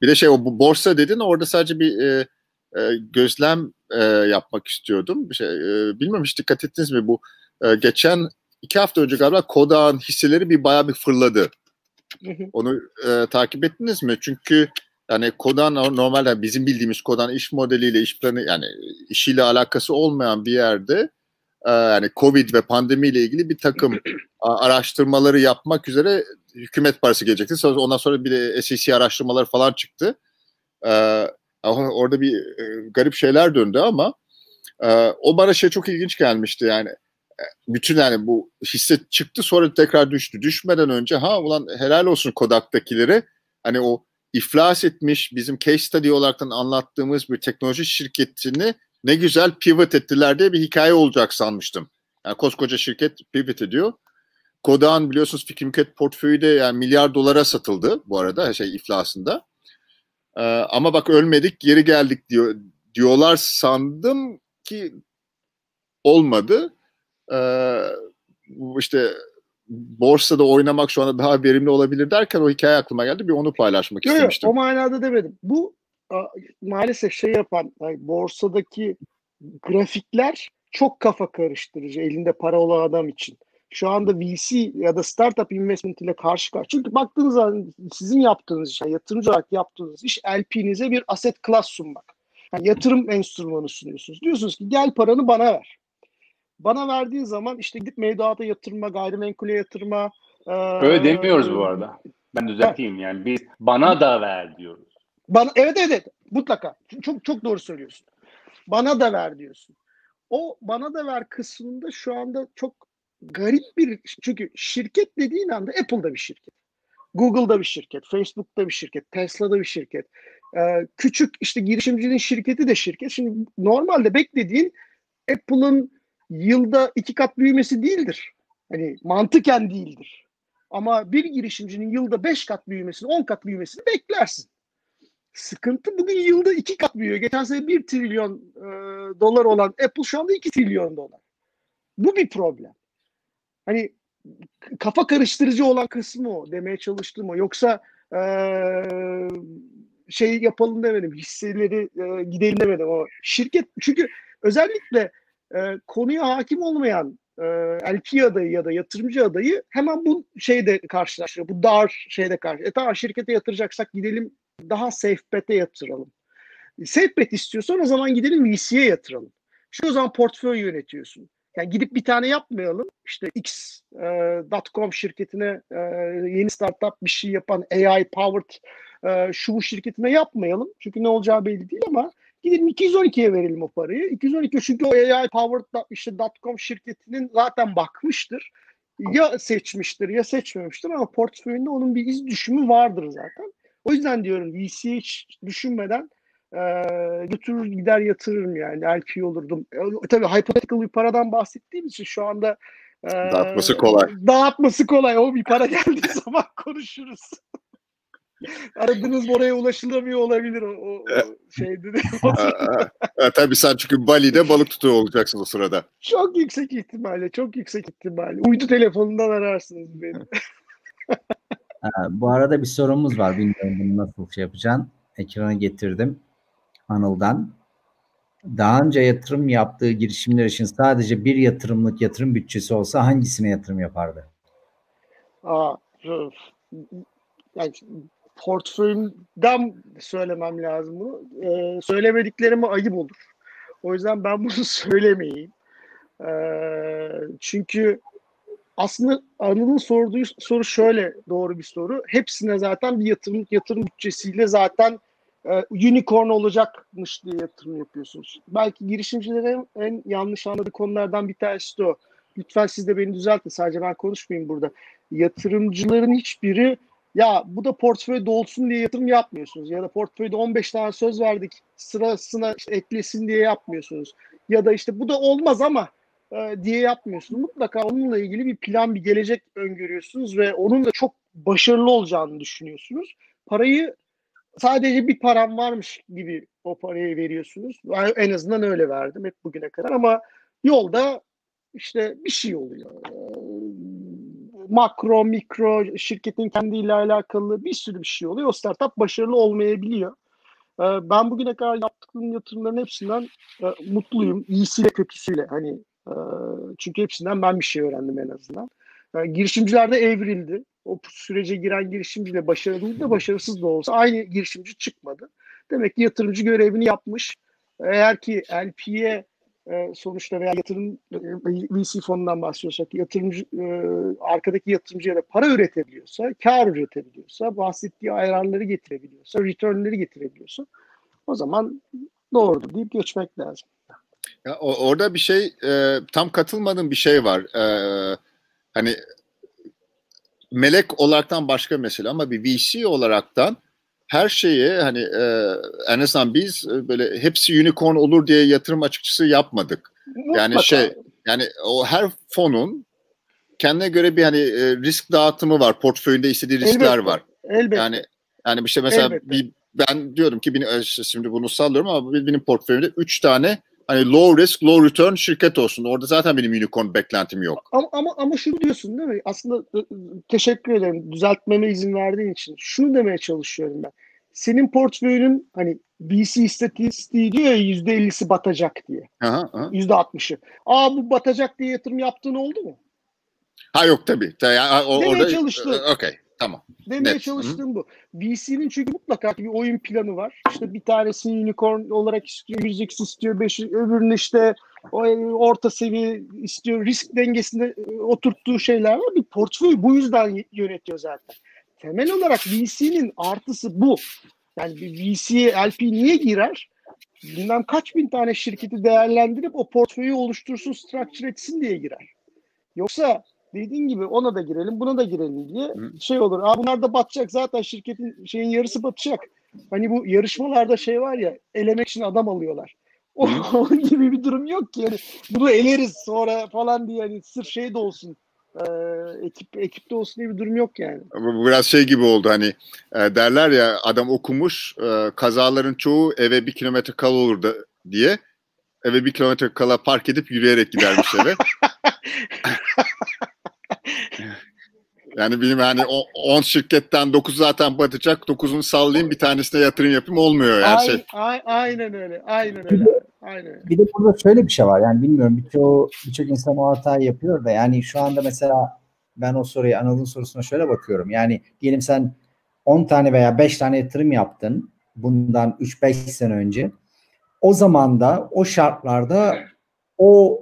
bir de şey o borsa dedin orada sadece bir e, e, gözlem e, yapmak istiyordum. Bir şey e, bilmiyorum hiç dikkat ettiniz mi bu e, geçen iki hafta önce galiba Kodak'ın hisseleri bir bayağı bir fırladı. Onu e, takip ettiniz mi? Çünkü yani Kodan normalde bizim bildiğimiz Kodan iş modeliyle iş planı yani işiyle alakası olmayan bir yerde e, yani Covid ve pandemiyle ilgili bir takım araştırmaları yapmak üzere hükümet parası gelecekti. Sonra ondan sonra bir de SEC araştırmaları falan çıktı. E, orada bir e, garip şeyler döndü ama o bana şey çok ilginç gelmişti yani bütün yani bu hisse çıktı sonra tekrar düştü. Düşmeden önce ha ulan helal olsun Kodak'takileri hani o iflas etmiş bizim case study olaraktan anlattığımız bir teknoloji şirketini ne güzel pivot ettiler diye bir hikaye olacak sanmıştım. Yani koskoca şirket pivot ediyor. Kodan biliyorsunuz fikri mülkiyet portföyü de yani milyar dolara satıldı bu arada şey iflasında. Ee, ama bak ölmedik geri geldik diyor diyorlar sandım ki olmadı. Ee, işte borsada oynamak şu anda daha verimli olabilir derken o hikaye aklıma geldi. Bir onu paylaşmak yok, istemiştim. Yok, o manada demedim. Bu maalesef şey yapan yani borsadaki grafikler çok kafa karıştırıcı elinde para olan adam için. Şu anda VC ya da startup investment ile karşı karşı. Çünkü baktığınız zaman sizin yaptığınız iş, yani yatırımcı olarak yaptığınız iş LP'nize bir asset class sunmak. Yani yatırım enstrümanı sunuyorsunuz. Diyorsunuz ki gel paranı bana ver. Bana verdiğin zaman işte gidip mevduata yatırma, gayrimenkule yatırma. E, Öyle demiyoruz bu arada. Ben düzelteyim yani biz bana da ver diyoruz. Bana, evet evet mutlaka. Çok çok doğru söylüyorsun. bana da ver diyorsun. O bana da ver kısmında şu anda çok garip bir çünkü şirket dediğin anda Apple'da bir şirket. Google'da bir şirket, Facebook'ta bir şirket, Tesla'da bir şirket. Ee, küçük işte girişimcinin şirketi de şirket. Şimdi normalde beklediğin Apple'ın yılda iki kat büyümesi değildir. Hani mantıken değildir. Ama bir girişimcinin yılda beş kat büyümesini, on kat büyümesini beklersin. Sıkıntı bugün yılda iki kat büyüyor. Geçen sene bir trilyon e, dolar olan Apple şu anda iki trilyon dolar. Bu bir problem. Hani kafa karıştırıcı olan kısmı o demeye çalıştım o. Yoksa e, şey yapalım demedim. Hisseleri e, gidelim demedim. O şirket çünkü özellikle e, konuya hakim olmayan e, LP adayı ya da yatırımcı adayı hemen bu şeyde karşılaşıyor. Bu dar şeyde karşı. E tamam şirkete yatıracaksak gidelim daha safe bet'e yatıralım. Safe bet istiyorsan o zaman gidelim VC'ye yatıralım. Şu o zaman portföy yönetiyorsun. Yani gidip bir tane yapmayalım. İşte X.com e, şirketine e, yeni startup bir şey yapan AI powered e, şu şirketine yapmayalım. Çünkü ne olacağı belli değil ama gidelim 212'ye verelim o parayı. 212 çünkü o AI powered işte .com şirketinin zaten bakmıştır. Ya seçmiştir ya seçmemiştir ama portföyünde onun bir iz düşümü vardır zaten. O yüzden diyorum VC'ye hiç düşünmeden e, götürür gider yatırırım yani LP olurdum. E, tabii hypothetical bir paradan bahsettiğim için şu anda e, dağıtması kolay. Dağıtması kolay. O bir para geldiği zaman konuşuruz. Aradınız oraya ulaşılamıyor olabilir o, o, o şeyde. e, tabii sen çünkü Bali'de balık tutuyor olacaksın o sırada. Çok yüksek ihtimalle, çok yüksek ihtimalle. Uydu telefonundan ararsınız beni. bu arada bir sorumuz var. Bilmiyorum bunu nasıl şey yapacaksın. Ekrana getirdim. Anıl'dan. Daha önce yatırım yaptığı girişimler için sadece bir yatırımlık yatırım bütçesi olsa hangisine yatırım yapardı? Aa, yani portföyümden söylemem lazım bunu. Ee, söylemediklerime ayıp olur. O yüzden ben bunu söylemeyeyim. Ee, çünkü aslında Anıl'ın sorduğu soru şöyle doğru bir soru. Hepsine zaten bir yatırım yatırım bütçesiyle zaten e, unicorn olacakmış diye yatırım yapıyorsunuz. Belki girişimcilerin en, yanlış anladığı konulardan bir tanesi de o. Lütfen siz de beni düzeltin. Sadece ben konuşmayayım burada. Yatırımcıların hiçbiri ya bu da portföy dolsun diye yatırım yapmıyorsunuz. Ya da portföyde 15 tane söz verdik sırasına işte eklesin diye yapmıyorsunuz. Ya da işte bu da olmaz ama e, diye yapmıyorsunuz. Mutlaka onunla ilgili bir plan, bir gelecek öngörüyorsunuz ve onun da çok başarılı olacağını düşünüyorsunuz. Parayı sadece bir param varmış gibi o parayı veriyorsunuz. En azından öyle verdim hep bugüne kadar ama yolda işte bir şey oluyor. Makro, mikro, şirketin kendiyle alakalı bir sürü bir şey oluyor. O startup başarılı olmayabiliyor. Ee, ben bugüne kadar yaptığım yatırımların hepsinden e, mutluyum. İyisiyle kötüsüyle. Hani e, çünkü hepsinden ben bir şey öğrendim en azından. E, girişimciler de evrildi o sürece giren girişimciyle başarılı da başarısız da olsa aynı girişimci çıkmadı. Demek ki yatırımcı görevini yapmış. Eğer ki LP'ye e, sonuçta veya yatırım e, VC fonundan bahsediyorsak yatırımcı e, arkadaki yatırımcıya da para üretebiliyorsa, kar üretebiliyorsa, bahsettiği ayarları getirebiliyorsa, returnleri getirebiliyorsa o zaman doğrudur deyip geçmek lazım. Ya, orada bir şey e, tam katılmadığım bir şey var. E, hani melek olaraktan başka mesele ama bir VC olaraktan her şeyi hani e, en azından biz e, böyle hepsi unicorn olur diye yatırım açıkçası yapmadık. Mutlaka. Yani şey yani o her fonun kendine göre bir hani e, risk dağıtımı var. Portföyünde istediği riskler Elbette. var. Elbette. Yani yani bir şey mesela bir ben diyorum ki benim, şimdi bunu sallıyorum ama benim portföyümde 3 tane hani low risk, low return şirket olsun. Orada zaten benim unicorn beklentim yok. Ama ama, ama şunu diyorsun değil mi? Aslında ıı, ıı, teşekkür ederim düzeltmeme izin verdiğin için. Şunu demeye çalışıyorum ben. Senin portföyünün hani BC istatistiği diyor ya yüzde ellisi batacak diye. Yüzde altmışı. Aa bu batacak diye yatırım yaptığın oldu mu? Ha yok tabii. Yani, o, Demeye orada, çalıştım. Okey. Tamam. Demeye Net. çalıştığım bu. VC'nin çünkü mutlaka bir oyun planı var. İşte bir tanesini unicorn olarak istiyor, 100x istiyor, 5 öbürünü işte orta seviye istiyor. Risk dengesinde e, oturttuğu şeyler var. Bir portföy bu yüzden yönetiyor zaten. Temel olarak VC'nin artısı bu. Yani bir VC'ye LP niye girer? bilmem kaç bin tane şirketi değerlendirip o portföyü oluştursun, structure etsin diye girer. Yoksa dediğin gibi ona da girelim, buna da girelim diye Hı. şey olur. Aa bunlar da batacak. Zaten şirketin şeyin yarısı batacak. Hani bu yarışmalarda şey var ya elemek için adam alıyorlar. O onun gibi bir durum yok ki. Yani bunu eleriz sonra falan diye hani sırf şey de olsun. E, ekip ekipte olsun diye bir durum yok yani. Bu biraz şey gibi oldu hani e, derler ya adam okumuş e, kazaların çoğu eve bir kilometre kala olurdu diye eve bir kilometre kala park edip yürüyerek gidermiş eve. yani benim yani 10 şirketten 9 zaten batacak 9'unu sallayayım bir tanesine yatırım yapayım olmuyor yani şey. Ay- ay- aynen öyle. Aynen öyle. Aynen öyle. Bir de burada şöyle bir şey var. Yani bilmiyorum birçok birçok insan o hatayı yapıyor da yani şu anda mesela ben o soruya Anıl'ın sorusuna şöyle bakıyorum. Yani diyelim sen 10 tane veya 5 tane yatırım yaptın bundan 3-5 sene önce. O zaman da o şartlarda o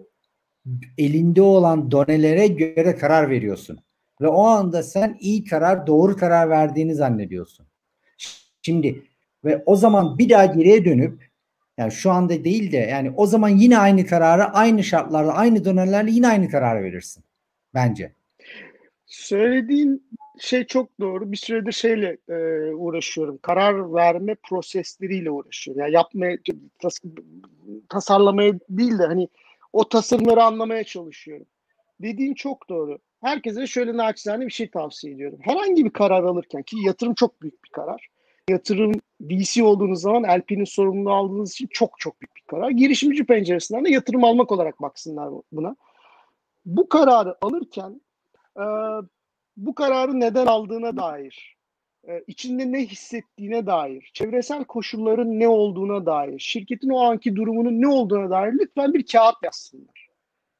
elinde olan donelere göre karar veriyorsun. Ve o anda sen iyi karar, doğru karar verdiğini zannediyorsun. Şimdi ve o zaman bir daha geriye dönüp yani şu anda değil de yani o zaman yine aynı kararı aynı şartlarda aynı dönemlerle yine aynı kararı verirsin. Bence. Söylediğin şey çok doğru. Bir süredir şeyle e, uğraşıyorum. Karar verme prosesleriyle uğraşıyorum. Yani yapmaya, tas, tasarlamaya değil de hani o tasarımları anlamaya çalışıyorum. Dediğin çok doğru. Herkese şöyle naçizane bir şey tavsiye ediyorum. Herhangi bir karar alırken ki yatırım çok büyük bir karar. Yatırım VC olduğunuz zaman LP'nin sorumluluğu aldığınız için çok çok büyük bir karar. Girişimci penceresinden de yatırım almak olarak baksınlar buna. Bu kararı alırken e, bu kararı neden aldığına dair, e, içinde ne hissettiğine dair, çevresel koşulların ne olduğuna dair, şirketin o anki durumunun ne olduğuna dair lütfen bir kağıt yazsınlar.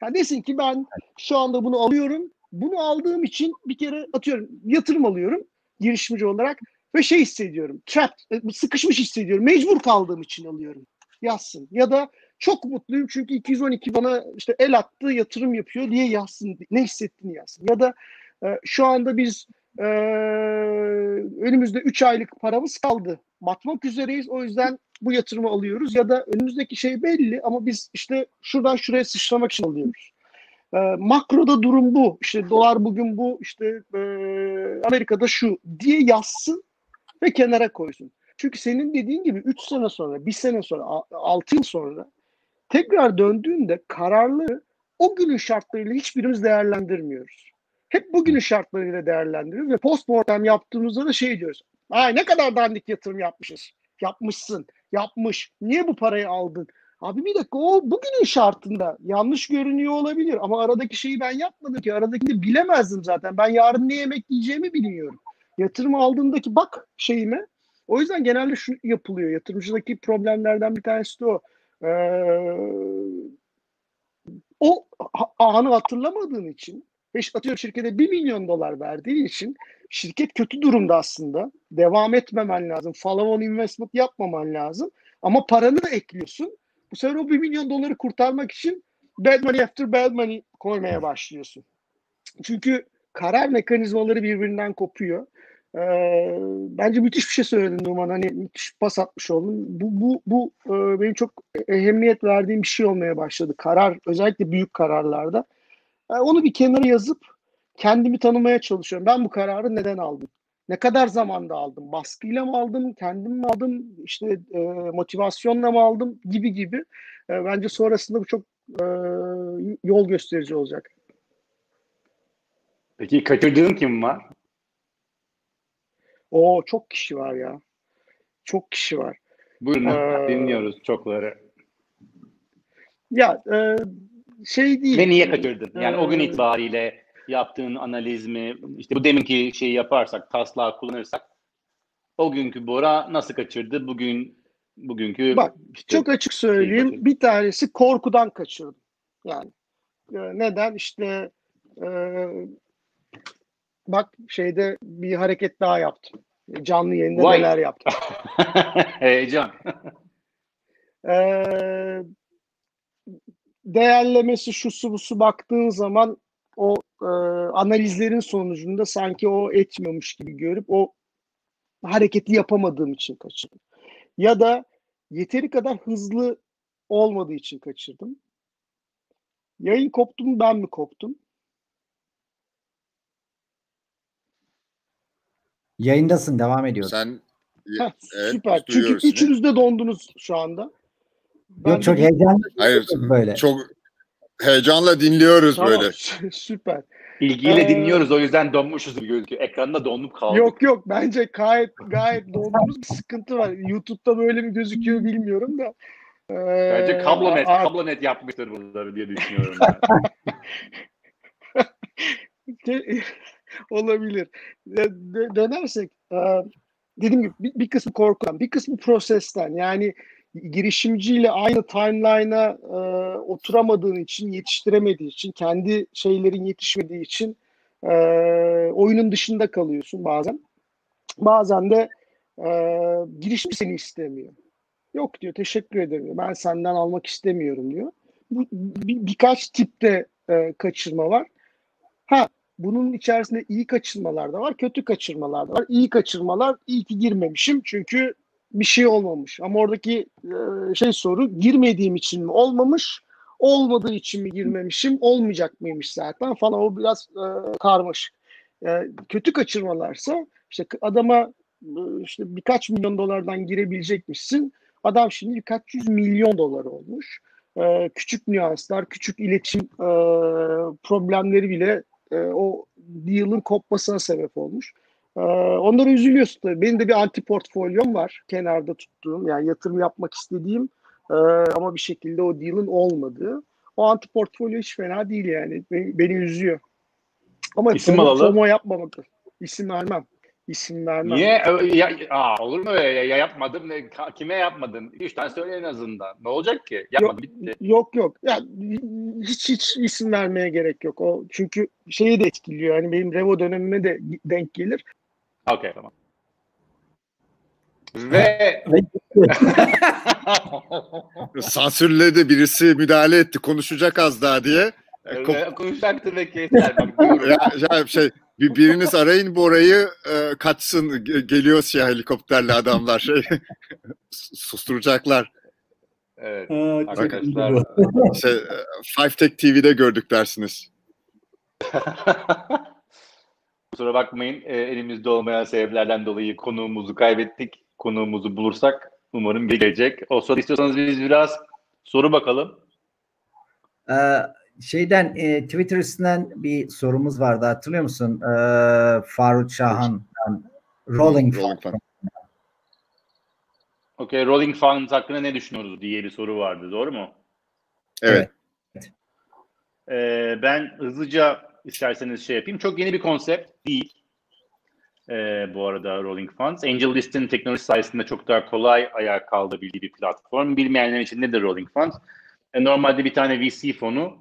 Yani desin ki ben şu anda bunu alıyorum. Bunu aldığım için bir kere atıyorum yatırım alıyorum girişimci olarak ve şey hissediyorum. Trapped, e, sıkışmış hissediyorum. Mecbur kaldığım için alıyorum. Yazsın. Ya da çok mutluyum çünkü 212 bana işte el attı yatırım yapıyor diye yazsın. Ne hissettiğini yazsın. Ya da e, şu anda biz e, önümüzde 3 aylık paramız kaldı. Batmak üzereyiz. O yüzden bu yatırımı alıyoruz. Ya da önümüzdeki şey belli ama biz işte şuradan şuraya sıçramak için alıyoruz. E, makroda durum bu. İşte dolar bugün bu. işte e, Amerika'da şu diye yazsın ve kenara koysun. Çünkü senin dediğin gibi 3 sene sonra, 1 sene sonra, 6 yıl sonra tekrar döndüğünde kararları o günün şartlarıyla hiçbirimiz değerlendirmiyoruz. Hep bugünün şartlarıyla değerlendiriyoruz ve postmortem yaptığımızda da şey diyoruz. Ay ne kadar dandik yatırım yapmışız. Yapmışsın, yapmış. Niye bu parayı aldın? Abi bir dakika o bugünün şartında yanlış görünüyor olabilir ama aradaki şeyi ben yapmadım ki. Aradakini bilemezdim zaten. Ben yarın ne yemek yiyeceğimi bilmiyorum. Yatırım aldığımdaki bak şeyime. O yüzden genelde şu yapılıyor. Yatırımcıdaki problemlerden bir tanesi de o. Ee, o anı hatırlamadığın için ve atıyorum şirkete 1 milyon dolar verdiği için şirket kötü durumda aslında. Devam etmemen lazım. Follow on investment yapmaman lazım. Ama paranı da ekliyorsun. Bu sefer o 1 milyon doları kurtarmak için bad money after bad money koymaya başlıyorsun. Çünkü karar mekanizmaları birbirinden kopuyor. Ee, bence müthiş bir şey söyledin Numan. Hani müthiş pas atmış oldun. Bu, bu, bu e, benim çok ehemmiyet verdiğim bir şey olmaya başladı. Karar, özellikle büyük kararlarda. Yani onu bir kenara yazıp kendimi tanımaya çalışıyorum. Ben bu kararı neden aldım? Ne kadar zamanda aldım? Baskıyla mı aldım? Kendim mi aldım? İşte e, motivasyonla mı aldım? Gibi gibi. E, bence sonrasında bu çok e, yol gösterici olacak. Peki kaçırdığın kim var? O çok kişi var ya. Çok kişi var. Buyurun Ee, dinliyoruz çokları. Ya e, şey değil. Ve niye kaçırdın? Yani o gün Ee, itibariyle yaptığın analiz mi, işte bu deminki şeyi yaparsak, taslağı kullanırsak o günkü Bora nasıl kaçırdı? Bugün bugünkü Bak, işte Çok açık söyleyeyim. Bir tanesi korkudan kaçırdım. Yani e, neden? İşte e, bak şeyde bir hareket daha yaptım. Canlı yayında Vay. neler yaptım. heyecan. Ee, değerlemesi şu su bu su baktığın zaman o e, analizlerin sonucunda sanki o etmiyormuş gibi görüp o hareketi yapamadığım için kaçırdım. Ya da yeteri kadar hızlı olmadığı için kaçırdım. Yayın koptu mu ben mi koptum? Yayındasın devam ediyoruz. Sen Heh, evet, süper. Çünkü seni. üçünüz de dondunuz şu anda. Ben Yok çok de- heyecanlı Hayır, böyle. çok heyecanla dinliyoruz Tamam, böyle. süper. İlgiyle Ee, dinliyoruz o yüzden donmuşuz gibi gözüküyor. Ekranda donup kaldık. Yok yok bence gayet gayet doğduğumuz bir sıkıntı var. YouTube'da böyle mi gözüküyor bilmiyorum da. Ee, Bence kablonet, a- kablonet yapmıştır bunları diye düşünüyorum. ben. de- olabilir. De- de- dönersek dediğim gibi bir, bir kısmı korkudan, bir kısmı prosesten. Yani girişimciyle aynı timeline'a e, oturamadığın için, yetiştiremediği için, kendi şeylerin yetişmediği için e, oyunun dışında kalıyorsun bazen. Bazen de e, girişimci seni istemiyor. Yok diyor, teşekkür ederim. Ben senden almak istemiyorum diyor. Bu, bir, birkaç tipte e, kaçırma var. Ha bunun içerisinde iyi kaçırmalar da var, kötü kaçırmalar da var. İyi kaçırmalar iyi ki girmemişim çünkü bir şey olmamış. Ama oradaki e, şey soru girmediğim için mi olmamış, olmadığı için mi girmemişim, olmayacak mıymış zaten falan. O biraz e, karmaşık. E, kötü kaçırmalarsa işte adama e, işte birkaç milyon dolardan girebilecekmişsin. Adam şimdi birkaç yüz milyon dolar olmuş. E, küçük nüanslar, küçük iletişim e, problemleri bile e, o deal'ın kopmasına sebep olmuş. E, onlara üzülüyorsun tabii. Benim de bir anti portfolyom var kenarda tuttuğum yani yatırım yapmak istediğim e, ama bir şekilde o deal'ın olmadığı. O anti portfolyo hiç fena değil yani. Beni, beni üzüyor. Ama İsim FOMO, alalım. FOMO yapmamak. İsim vermem. İsim vermem. Niye? Ya, aa, olur mu öyle? Ya, ya yapmadım. Ne, kime yapmadın? Üç tane söyle en azından. Ne olacak ki? Yapmadım. Bitti. Yok yok. Ya hiç hiç isim vermeye gerek yok. O çünkü şeyi de etkiliyor. Yani benim Revo dönemime de denk gelir. Okey tamam. Ve Sansürledi birisi müdahale etti konuşacak az daha diye. Ve konuşacaktı ve diyorum. ya, ya şey bir, biriniz arayın bu orayı e, kaçsın Ge- geliyor siyah helikopterli adamlar şey susturacaklar. Evet. Aa, Arkadaşlar. Şey, e, Five Tech TV'de gördük dersiniz. Kusura bakmayın. e, elimizde olmayan sebeplerden dolayı konuğumuzu kaybettik. Konuğumuzu bulursak umarım gelecek. O sırada istiyorsanız biz biraz soru bakalım. Ee, şeyden e, Twitter üstünden bir sorumuz vardı hatırlıyor musun? Ee, Faruk Şahan'dan Rolling Fund. Okey, Rolling Funds hakkında ne düşünüyoruz diye bir soru vardı. Doğru mu? Evet. Ee, ben hızlıca isterseniz şey yapayım. Çok yeni bir konsept değil. Ee, bu arada Rolling Funds. Angel List'in teknoloji sayesinde çok daha kolay ayağa kaldırabildiği bir platform. Bilmeyenler için nedir Rolling Funds? E, normalde bir tane VC fonu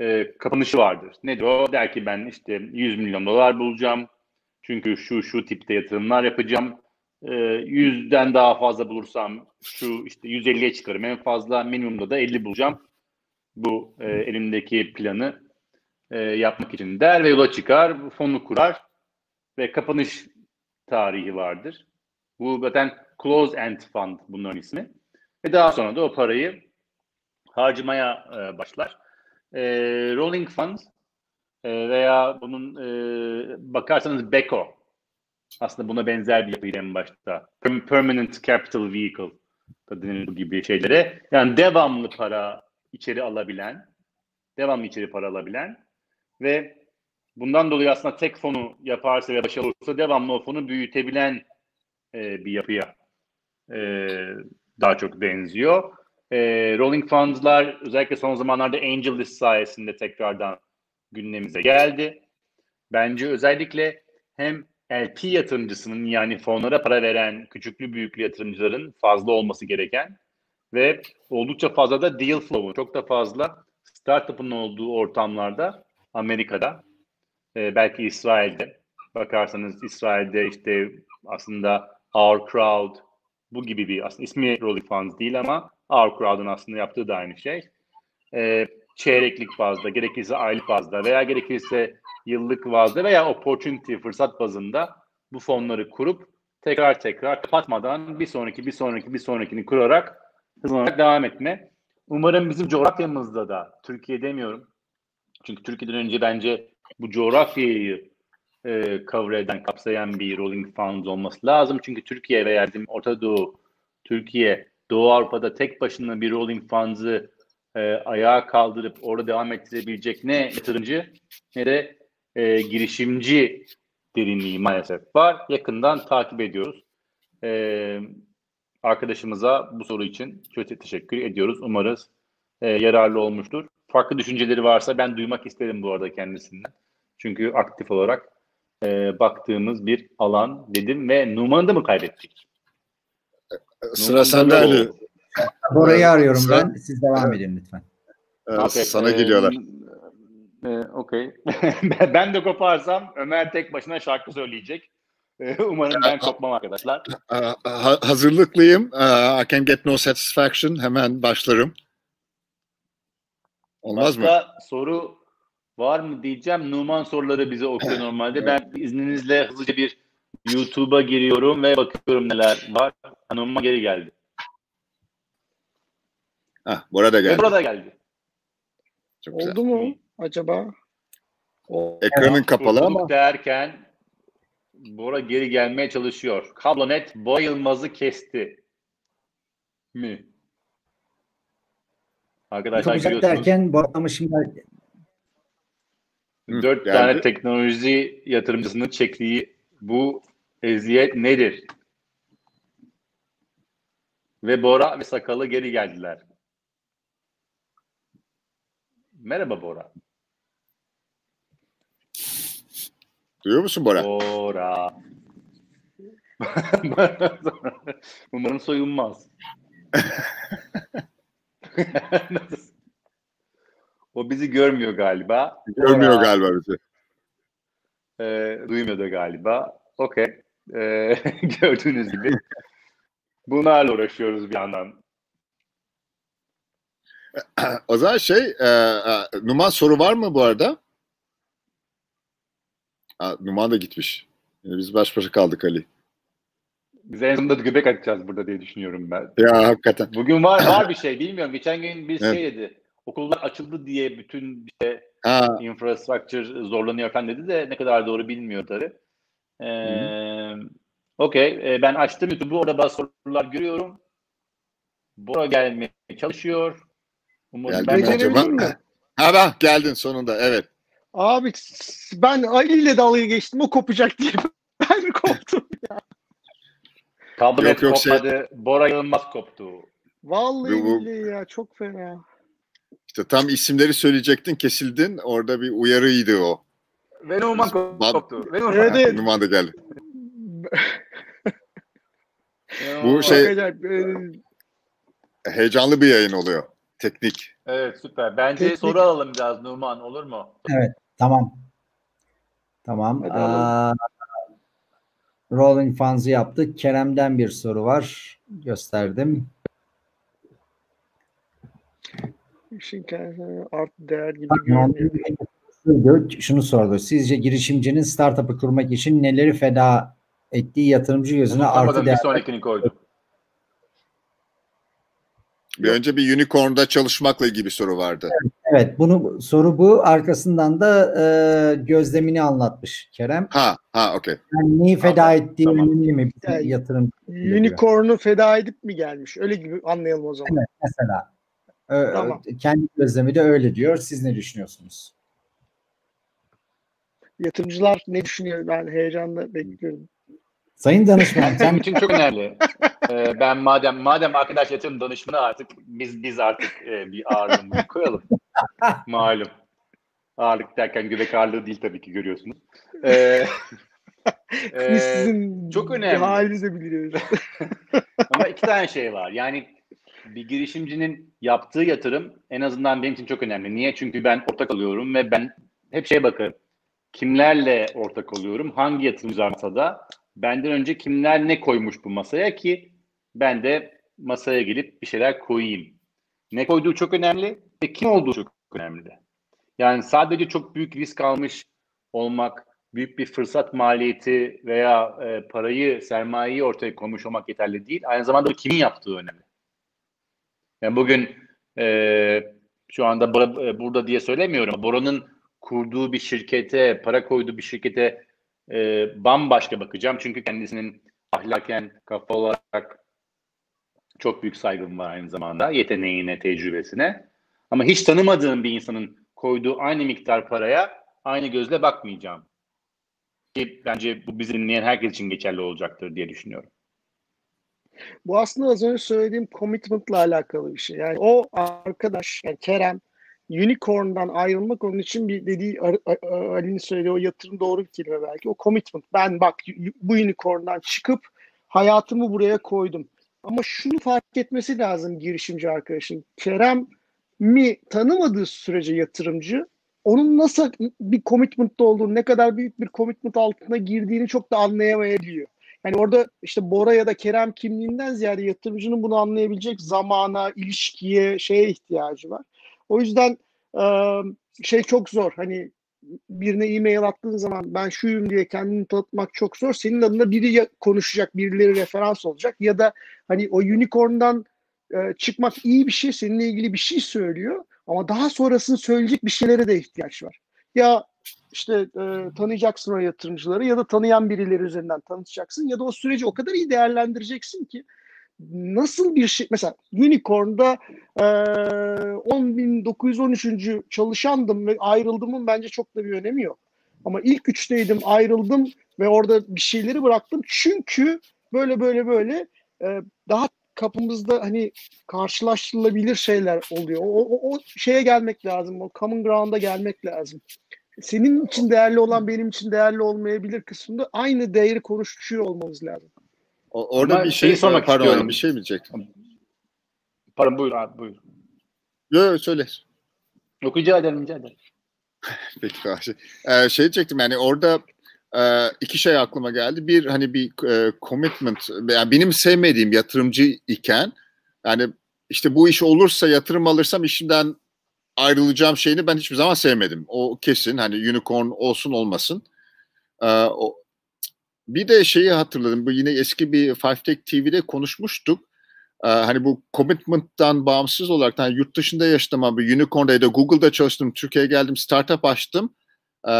e, kapanışı vardır. Nedir o? Der ki ben işte 100 milyon dolar bulacağım. Çünkü şu şu tipte yatırımlar yapacağım. E, 100'den daha fazla bulursam şu işte 150'ye çıkarım en fazla. Minimumda da 50 bulacağım. Bu e, elimdeki planı e, yapmak için der ve yola çıkar. Fonu kurar ve kapanış tarihi vardır. Bu zaten close end fund bunların ismi. Ve daha sonra da o parayı harcamaya e, başlar. E, rolling fund e, veya bunun e, bakarsanız BECO aslında buna benzer bir yapıydı en başta. Perm- Permanent Capital Vehicle da denir bu gibi şeylere. Yani devamlı para içeri alabilen, devamlı içeri para alabilen ve bundan dolayı aslında tek fonu yaparsa ve başarılı olursa devamlı o fonu büyütebilen e, bir yapıya e, daha çok benziyor. E, Rolling Funds'lar özellikle son zamanlarda Angel List sayesinde tekrardan gündemimize geldi. Bence özellikle hem LP yatırımcısının yani fonlara para veren küçüklü büyüklü yatırımcıların fazla olması gereken ve oldukça fazla da deal flow'u çok da fazla startup'ın olduğu ortamlarda Amerika'da e, belki İsrail'de bakarsanız İsrail'de işte aslında Our Crowd bu gibi bir aslında ismi Rolling Funds değil ama Our Crowd'un aslında yaptığı da aynı şey. E, çeyreklik bazda, gerekirse aylık bazda veya gerekirse yıllık bazda veya opportunity, fırsat bazında bu fonları kurup tekrar tekrar kapatmadan bir sonraki bir sonraki bir sonrakini kurarak hızlanarak devam etme. Umarım bizim coğrafyamızda da Türkiye demiyorum. Çünkü Türkiye'den önce bence bu coğrafyayı e, cover eden, kapsayan bir Rolling Funds olması lazım. Çünkü Türkiye veya Orta Doğu, Türkiye, Doğu Avrupa'da tek başına bir Rolling Funds'ı e, ayağa kaldırıp orada devam ettirebilecek ne yatırımcı ne de e, girişimci derinliği maalesef var. Yakından takip ediyoruz. E, arkadaşımıza bu soru için çok teşekkür ediyoruz. Umarız e, yararlı olmuştur. Farklı düşünceleri varsa ben duymak isterim bu arada kendisinden. Çünkü aktif olarak e, baktığımız bir alan dedim ve Numan'ı da mı kaybettik? Sıra sende Ali. Orayı arıyorum Sıra- ben. Siz devam edin lütfen. Ee, Okey, Sana e, geliyorlar. e, Okey. Ben- de koparsam Ömer tek başına şarkı söyleyecek. E, Umarım ben kopmam arkadaşlar. Ee, ha- hazırlıklıyım. Ee, I can get no satisfaction. Hemen başlarım. Olmaz mı? Başka soru var mı diyeceğim. Numan soruları bize okuyor normalde. Ben izninizle hızlıca bir YouTube'a giriyorum ve bakıyorum neler var. Numan geri geldi. Hah, Bora da Ve geldi. burada geldi. Çok güzel. Oldu mu acaba? O, Ekranın kapalı ama derken Bora geri gelmeye çalışıyor. Kablonet Bora Yılmaz'ı kesti. Mi? Arkadaşlar Çok görüyorsunuz. derken bu adamı şimdi Dört geldi. tane teknoloji yatırımcısının çektiği bu eziyet nedir? Ve Bora ve Sakalı geri geldiler. Merhaba Bora. duyuyor musun Bora? Bora. Umarım soyunmaz. o bizi görmüyor galiba. Görmüyor Bora. galiba bizi. E, duymuyor da galiba. Okey. E, gördüğünüz gibi. Bunlarla uğraşıyoruz bir yandan. O zaman şey, e, e, Numan soru var mı bu arada? Ha, Numan da gitmiş. Yine biz baş başa kaldık Ali. Biz en sonunda göbek atacağız burada diye düşünüyorum ben. Ya hakikaten. Bugün var var bir şey bilmiyorum. Geçen gün bir Evet. şey dedi. Okullar açıldı diye bütün işte Ha, infrastructure zorlanıyor falan dedi de ne kadar doğru bilmiyor tabii. Ee, Okey. Ee, ben açtım YouTube'u. Orada bazı sorular görüyorum. Bora gelmeye çalışıyor. Umarım Geldi ben acaba? Mi? ha bak geldin sonunda evet. Abi ben Ali ile dalga geçtim o kopacak diye. Kablonet Yok, yok, şey- kopmadı. Bora Yılmaz koptu. Vallahi Bu- billahi ya çok fena. İşte tam isimleri söyleyecektin kesildin. Orada bir uyarıydı o. Ve Numan koptu. Ve Numan. Evet, evet. Numan da geldi. Bu şey- e, Heyecanlı bir yayın oluyor. Teknik. Evet süper. Bence Teknik- soru alalım biraz Numan olur mu? tamam. Tamam. Hadi alalım. Rolling Funds'ı yaptık. Kerem'den bir soru var. Gösterdim. işin kendisine art değer gibi görünüyor. Şunu sordu. Sizce girişimcinin startup'ı kurmak için neleri feda ettiği yatırımcı gözüne artı Unutamadım bir değer sonrakini koydum. Bir önce bir unicorn'da çalışmakla ilgili bir soru vardı. Evet, bunu soru bu. Arkasından da e, gözlemini anlatmış Kerem. Ha, ha okey. Yani neyi feda Tamam, ettiği tamam. önemli mi? Bir Yani- yatırım Unicorn'u feda edip mi gelmiş? Öyle gibi anlayalım o zaman. Evet, mesela. Ö- Tamam. Kendi gözlemi de öyle diyor. Siz ne düşünüyorsunuz? Yatırımcılar ne düşünüyor? Ben heyecanla bekliyorum. Sayın danışman, sen için çok önemli. Ee, ben madem madem arkadaş yatırım danışmanı artık biz biz artık e, bir ağırlığımızı koyalım. Malum. Ağırlık derken göbek ağırlığı değil tabii ki görüyorsunuz. Ee, e, sizin çok önemli. halinizi biliyoruz. Ama iki tane şey var. Yani bir girişimcinin yaptığı yatırım en azından benim için çok önemli. Niye? Çünkü ben ortak alıyorum ve ben hep şeye bakarım. Kimlerle ortak oluyorum? Hangi yatırımcı masada? Benden önce kimler ne koymuş bu masaya ki ben de masaya gelip bir şeyler koyayım. Ne koyduğu çok önemli ve kim olduğu çok önemli. Yani sadece çok büyük risk almış olmak büyük bir fırsat maliyeti veya e, parayı, sermayeyi ortaya koymuş olmak yeterli değil. Aynı zamanda kimin yaptığı önemli. Yani bugün e, şu anda Bora, e, burada diye söylemiyorum. Bora'nın kurduğu bir şirkete, para koyduğu bir şirkete e, bambaşka bakacağım. Çünkü kendisinin ahlaken, kafa olarak çok büyük saygım var aynı zamanda. Yeteneğine, tecrübesine. Ama hiç tanımadığım bir insanın koyduğu aynı miktar paraya aynı gözle bakmayacağım. Ki bence bu bizi dinleyen herkes için geçerli olacaktır diye düşünüyorum. Bu aslında az önce söylediğim commitment'la alakalı bir şey. Yani o arkadaş, yani Kerem unicorn'dan ayrılmak onun için bir dediği Ali'nin söylediği o yatırım doğru bir kelime belki. O commitment. Ben bak bu unicorn'dan çıkıp hayatımı buraya koydum. Ama şunu fark etmesi lazım girişimci arkadaşın. Kerem mi tanımadığı sürece yatırımcı onun nasıl bir commitment'ta olduğunu, ne kadar büyük bir commitment altına girdiğini çok da anlayamayabiliyor. Yani orada işte Bora ya da Kerem kimliğinden ziyade yatırımcının bunu anlayabilecek zamana, ilişkiye, şeye ihtiyacı var. O yüzden şey çok zor. Hani birine e-mail attığın zaman ben şuyum diye kendini tanıtmak çok zor. Senin adına biri konuşacak, birileri referans olacak ya da hani o unicorn'dan çıkmak iyi bir şey, seninle ilgili bir şey söylüyor ama daha sonrasını söyleyecek bir şeylere de ihtiyaç var. Ya işte e, tanıyacaksın o yatırımcıları ya da tanıyan birileri üzerinden tanıtacaksın ya da o süreci o kadar iyi değerlendireceksin ki nasıl bir şey mesela Unicorn'da e, 10.913. çalışandım ve ayrıldımın bence çok da bir önemi yok. Ama ilk üçteydim ayrıldım ve orada bir şeyleri bıraktım çünkü böyle böyle böyle e, daha kapımızda hani karşılaştırılabilir şeyler oluyor. O, o, o şeye gelmek lazım. O common ground'a gelmek lazım. Senin için değerli olan benim için değerli olmayabilir kısmında aynı değeri konuşuyor olmamız lazım. Orada Ama bir şey sormak pardon, istiyorum. Bir şey mi diyecektim? Pardon buyur abi buyur. Yok yok söyle. Yok rica ederim rica ederim. Peki karşı. Ee, şey diyecektim yani orada e, iki şey aklıma geldi. Bir hani bir e, commitment yani benim sevmediğim yatırımcı iken yani işte bu iş olursa yatırım alırsam işimden ayrılacağım şeyini ben hiçbir zaman sevmedim. O kesin hani unicorn olsun olmasın. Ee, o, bir de şeyi hatırladım. Bu yine eski bir Five Tech TV'de konuşmuştuk. Ee, hani bu commitment'tan bağımsız olarak hani yurt dışında yaşadım abi. Unicorn'da ya da Google'da çalıştım. Türkiye'ye geldim. Startup açtım. Ee,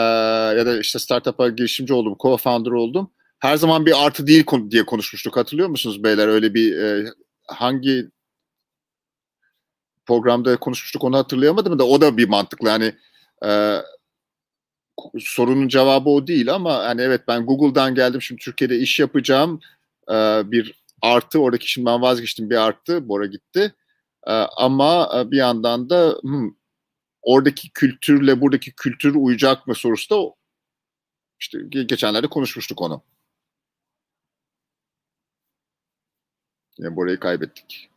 ya da işte startup'a girişimci oldum. Co-founder oldum. Her zaman bir artı değil diye konuşmuştuk. Hatırlıyor musunuz beyler? Öyle bir e, hangi programda konuşmuştuk onu hatırlayamadım da o da bir mantıklı. Yani e, sorunun cevabı o değil ama hani evet ben Google'dan geldim şimdi Türkiye'de iş yapacağım e, bir artı oradaki şimdi ben vazgeçtim bir arttı Bora gitti e, ama bir yandan da hmm, oradaki kültürle buradaki kültür uyacak mı sorusu da işte geçenlerde konuşmuştuk onu. Yani Bora'yı kaybettik.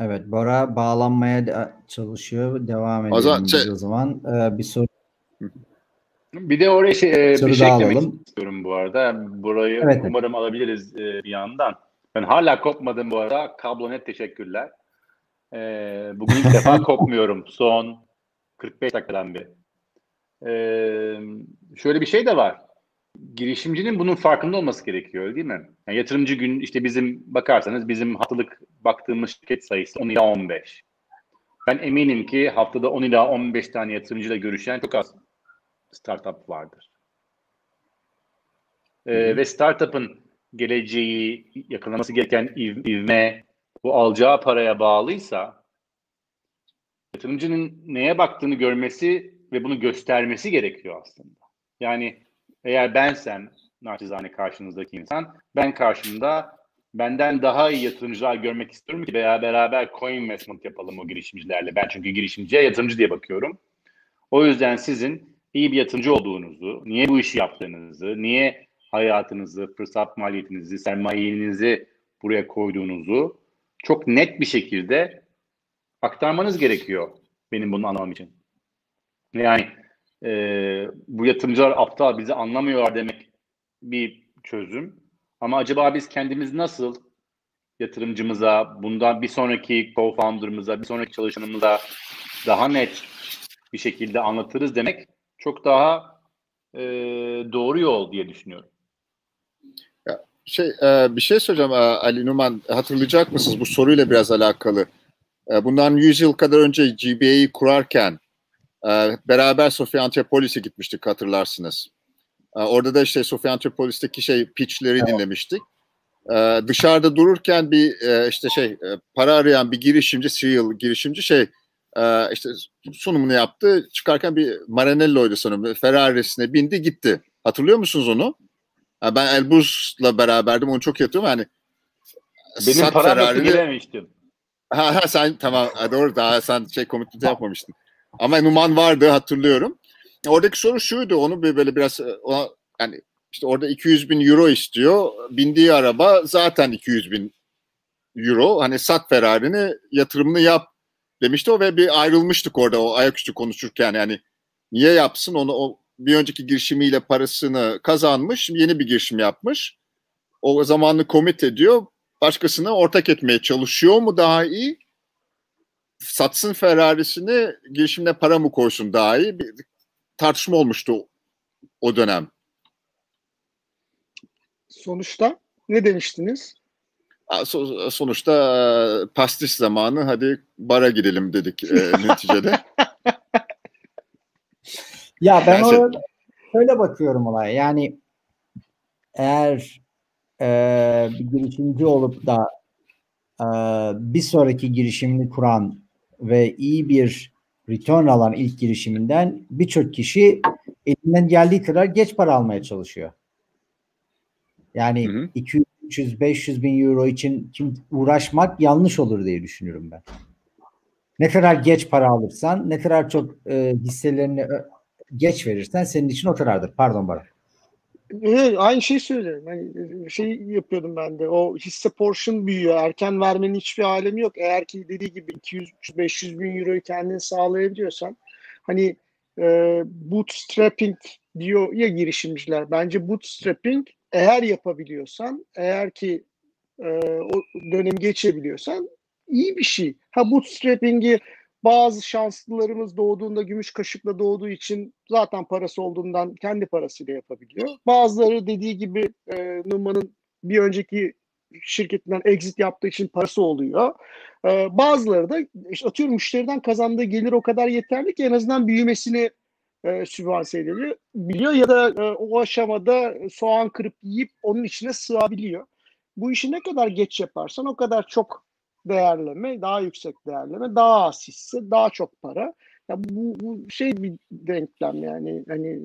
Evet, Bora bağlanmaya de çalışıyor. Devam edelim o zaman, şey... o zaman. Ee, bir soru. Bir de oraya şey, bir şey eklemek alalım. istiyorum bu arada. Burayı evet, umarım alabiliriz e, bir yandan. Ben hala kopmadım bu arada. Kablonet teşekkürler. E, bugün ilk defa kopmuyorum. Son 45 dakikadan bir. E, şöyle bir şey de var girişimcinin bunun farkında olması gerekiyor değil mi? Yani yatırımcı gün işte bizim bakarsanız bizim haftalık baktığımız şirket sayısı 10 ila 15. Ben eminim ki haftada 10 ila 15 tane yatırımcıyla görüşen çok az startup vardır. Ee, ve startup'ın geleceği, yakalaması gereken iv, ivme bu alacağı paraya bağlıysa yatırımcının neye baktığını görmesi ve bunu göstermesi gerekiyor aslında. Yani eğer bensem naçizane karşınızdaki insan, ben karşımda benden daha iyi yatırımcılar görmek istiyorum ki veya beraber co-investment yapalım o girişimcilerle. Ben çünkü girişimciye yatırımcı diye bakıyorum. O yüzden sizin iyi bir yatırımcı olduğunuzu, niye bu işi yaptığınızı, niye hayatınızı, fırsat maliyetinizi, sermayenizi buraya koyduğunuzu çok net bir şekilde aktarmanız gerekiyor benim bunu anlamam için. Yani e, bu yatırımcılar aptal bizi anlamıyorlar demek bir çözüm. Ama acaba biz kendimiz nasıl yatırımcımıza, bundan bir sonraki co-founder'ımıza, bir sonraki çalışanımıza daha net bir şekilde anlatırız demek çok daha e, doğru yol diye düşünüyorum. Şey e, bir şey söyleyeceğim e, Ali Numan hatırlayacak mısınız bu soruyla biraz alakalı. E, bundan 100 yıl kadar önce GBA'yı kurarken e, beraber Sofia Antipolis'e gitmiştik hatırlarsınız. E, orada da işte Sofia Antipolis'teki şey pitchleri Evet. dinlemiştik. E, dışarıda dururken bir e, işte şey e, para arayan bir girişimci, serial girişimci şey e, işte sunumunu yaptı. Çıkarken bir Maranello'ydu sanırım. Ferrari'sine bindi gitti. Hatırlıyor musunuz onu? Ha, ben Elbrus'la beraberdim. Onu çok iyi hatırlıyorum. Yani Benim param girememiştim. Ha, ha sen tamam doğru daha sen şey komitede yapmamıştın. Ama Numan vardı hatırlıyorum. Oradaki soru şuydu onu bir böyle biraz e, ona, yani işte orada 200 bin euro istiyor. Bindiği araba zaten 200 bin euro. Hani sat Ferrari'ni yatırımını yap demişti o ve bir ayrılmıştık orada o ayaküstü konuşurken yani niye yapsın onu o bir önceki girişimiyle parasını kazanmış yeni bir girişim yapmış. O zamanını komit ediyor başkasına ortak etmeye çalışıyor mu daha iyi? Satsın Ferrari'sini girişimine para mı koysun daha iyi? Bir tartışma olmuştu o dönem. Sonuçta ne demiştiniz? Sonuçta e, pastis zamanı hadi bara gidelim dedik e, neticede. Ya ben şey- orada şöyle bakıyorum olaya. Yani eğer e, bir girişimci olup da e, bir sonraki girişimini kuran ve iyi bir return alan ilk girişiminden birçok kişi elinden geldiği kadar geç para almaya çalışıyor. Yani Hı hı. 200, 300, 500 bin euro için kim uğraşmak yanlış olur diye düşünüyorum ben. Ne kadar geç para alırsan, ne kadar çok e, hisselerini ö- geç verirsen senin için o kadardır. Pardon Baran. Evet, aynı şeyi söylüyorum. Hani şey yapıyordum ben de. O hisse portion büyüyor. Erken vermenin hiçbir alemi yok. Eğer ki dediği gibi 200-500 bin euroyu kendin sağlayabiliyorsan hani e, bootstrapping diyor ya girişimciler. Bence bootstrapping eğer yapabiliyorsan, eğer ki e, o dönemi geçebiliyorsan iyi bir şey. Ha bootstrapping'i bazı şanslılarımız doğduğunda gümüş kaşıkla doğduğu için zaten parası olduğundan kendi parasıyla yapabiliyor. Bazıları dediği gibi e, Numan'ın bir önceki şirketinden exit yaptığı için parası oluyor. E, bazıları da işte atıyorum müşteriden kazandığı gelir o kadar yeterli ki en azından büyümesini e, sübvanse ediliyor, biliyor ya da e, o aşamada soğan kırıp yiyip onun içine sığabiliyor. Bu işi ne kadar geç yaparsan o kadar çok değerleme, daha yüksek değerleme, daha az hisse, daha çok para. Ya bu, bu şey bir denklem yani hani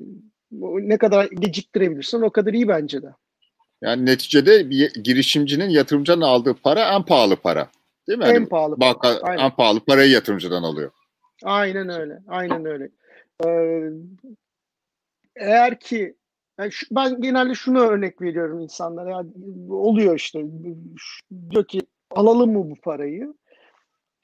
ne kadar geciktirebilirsen o kadar iyi bence de. Yani neticede bir girişimcinin yatırımcının aldığı para en pahalı para. Değil mi? en Hani pahalı. banka en pahalı parayı yatırımcıdan alıyor. Aynen öyle. Aynen öyle. Ee, eğer ki yani şu- ben genelde şunu örnek veriyorum insanlara. Ya, oluyor işte. Diyor ki alalım mı bu parayı?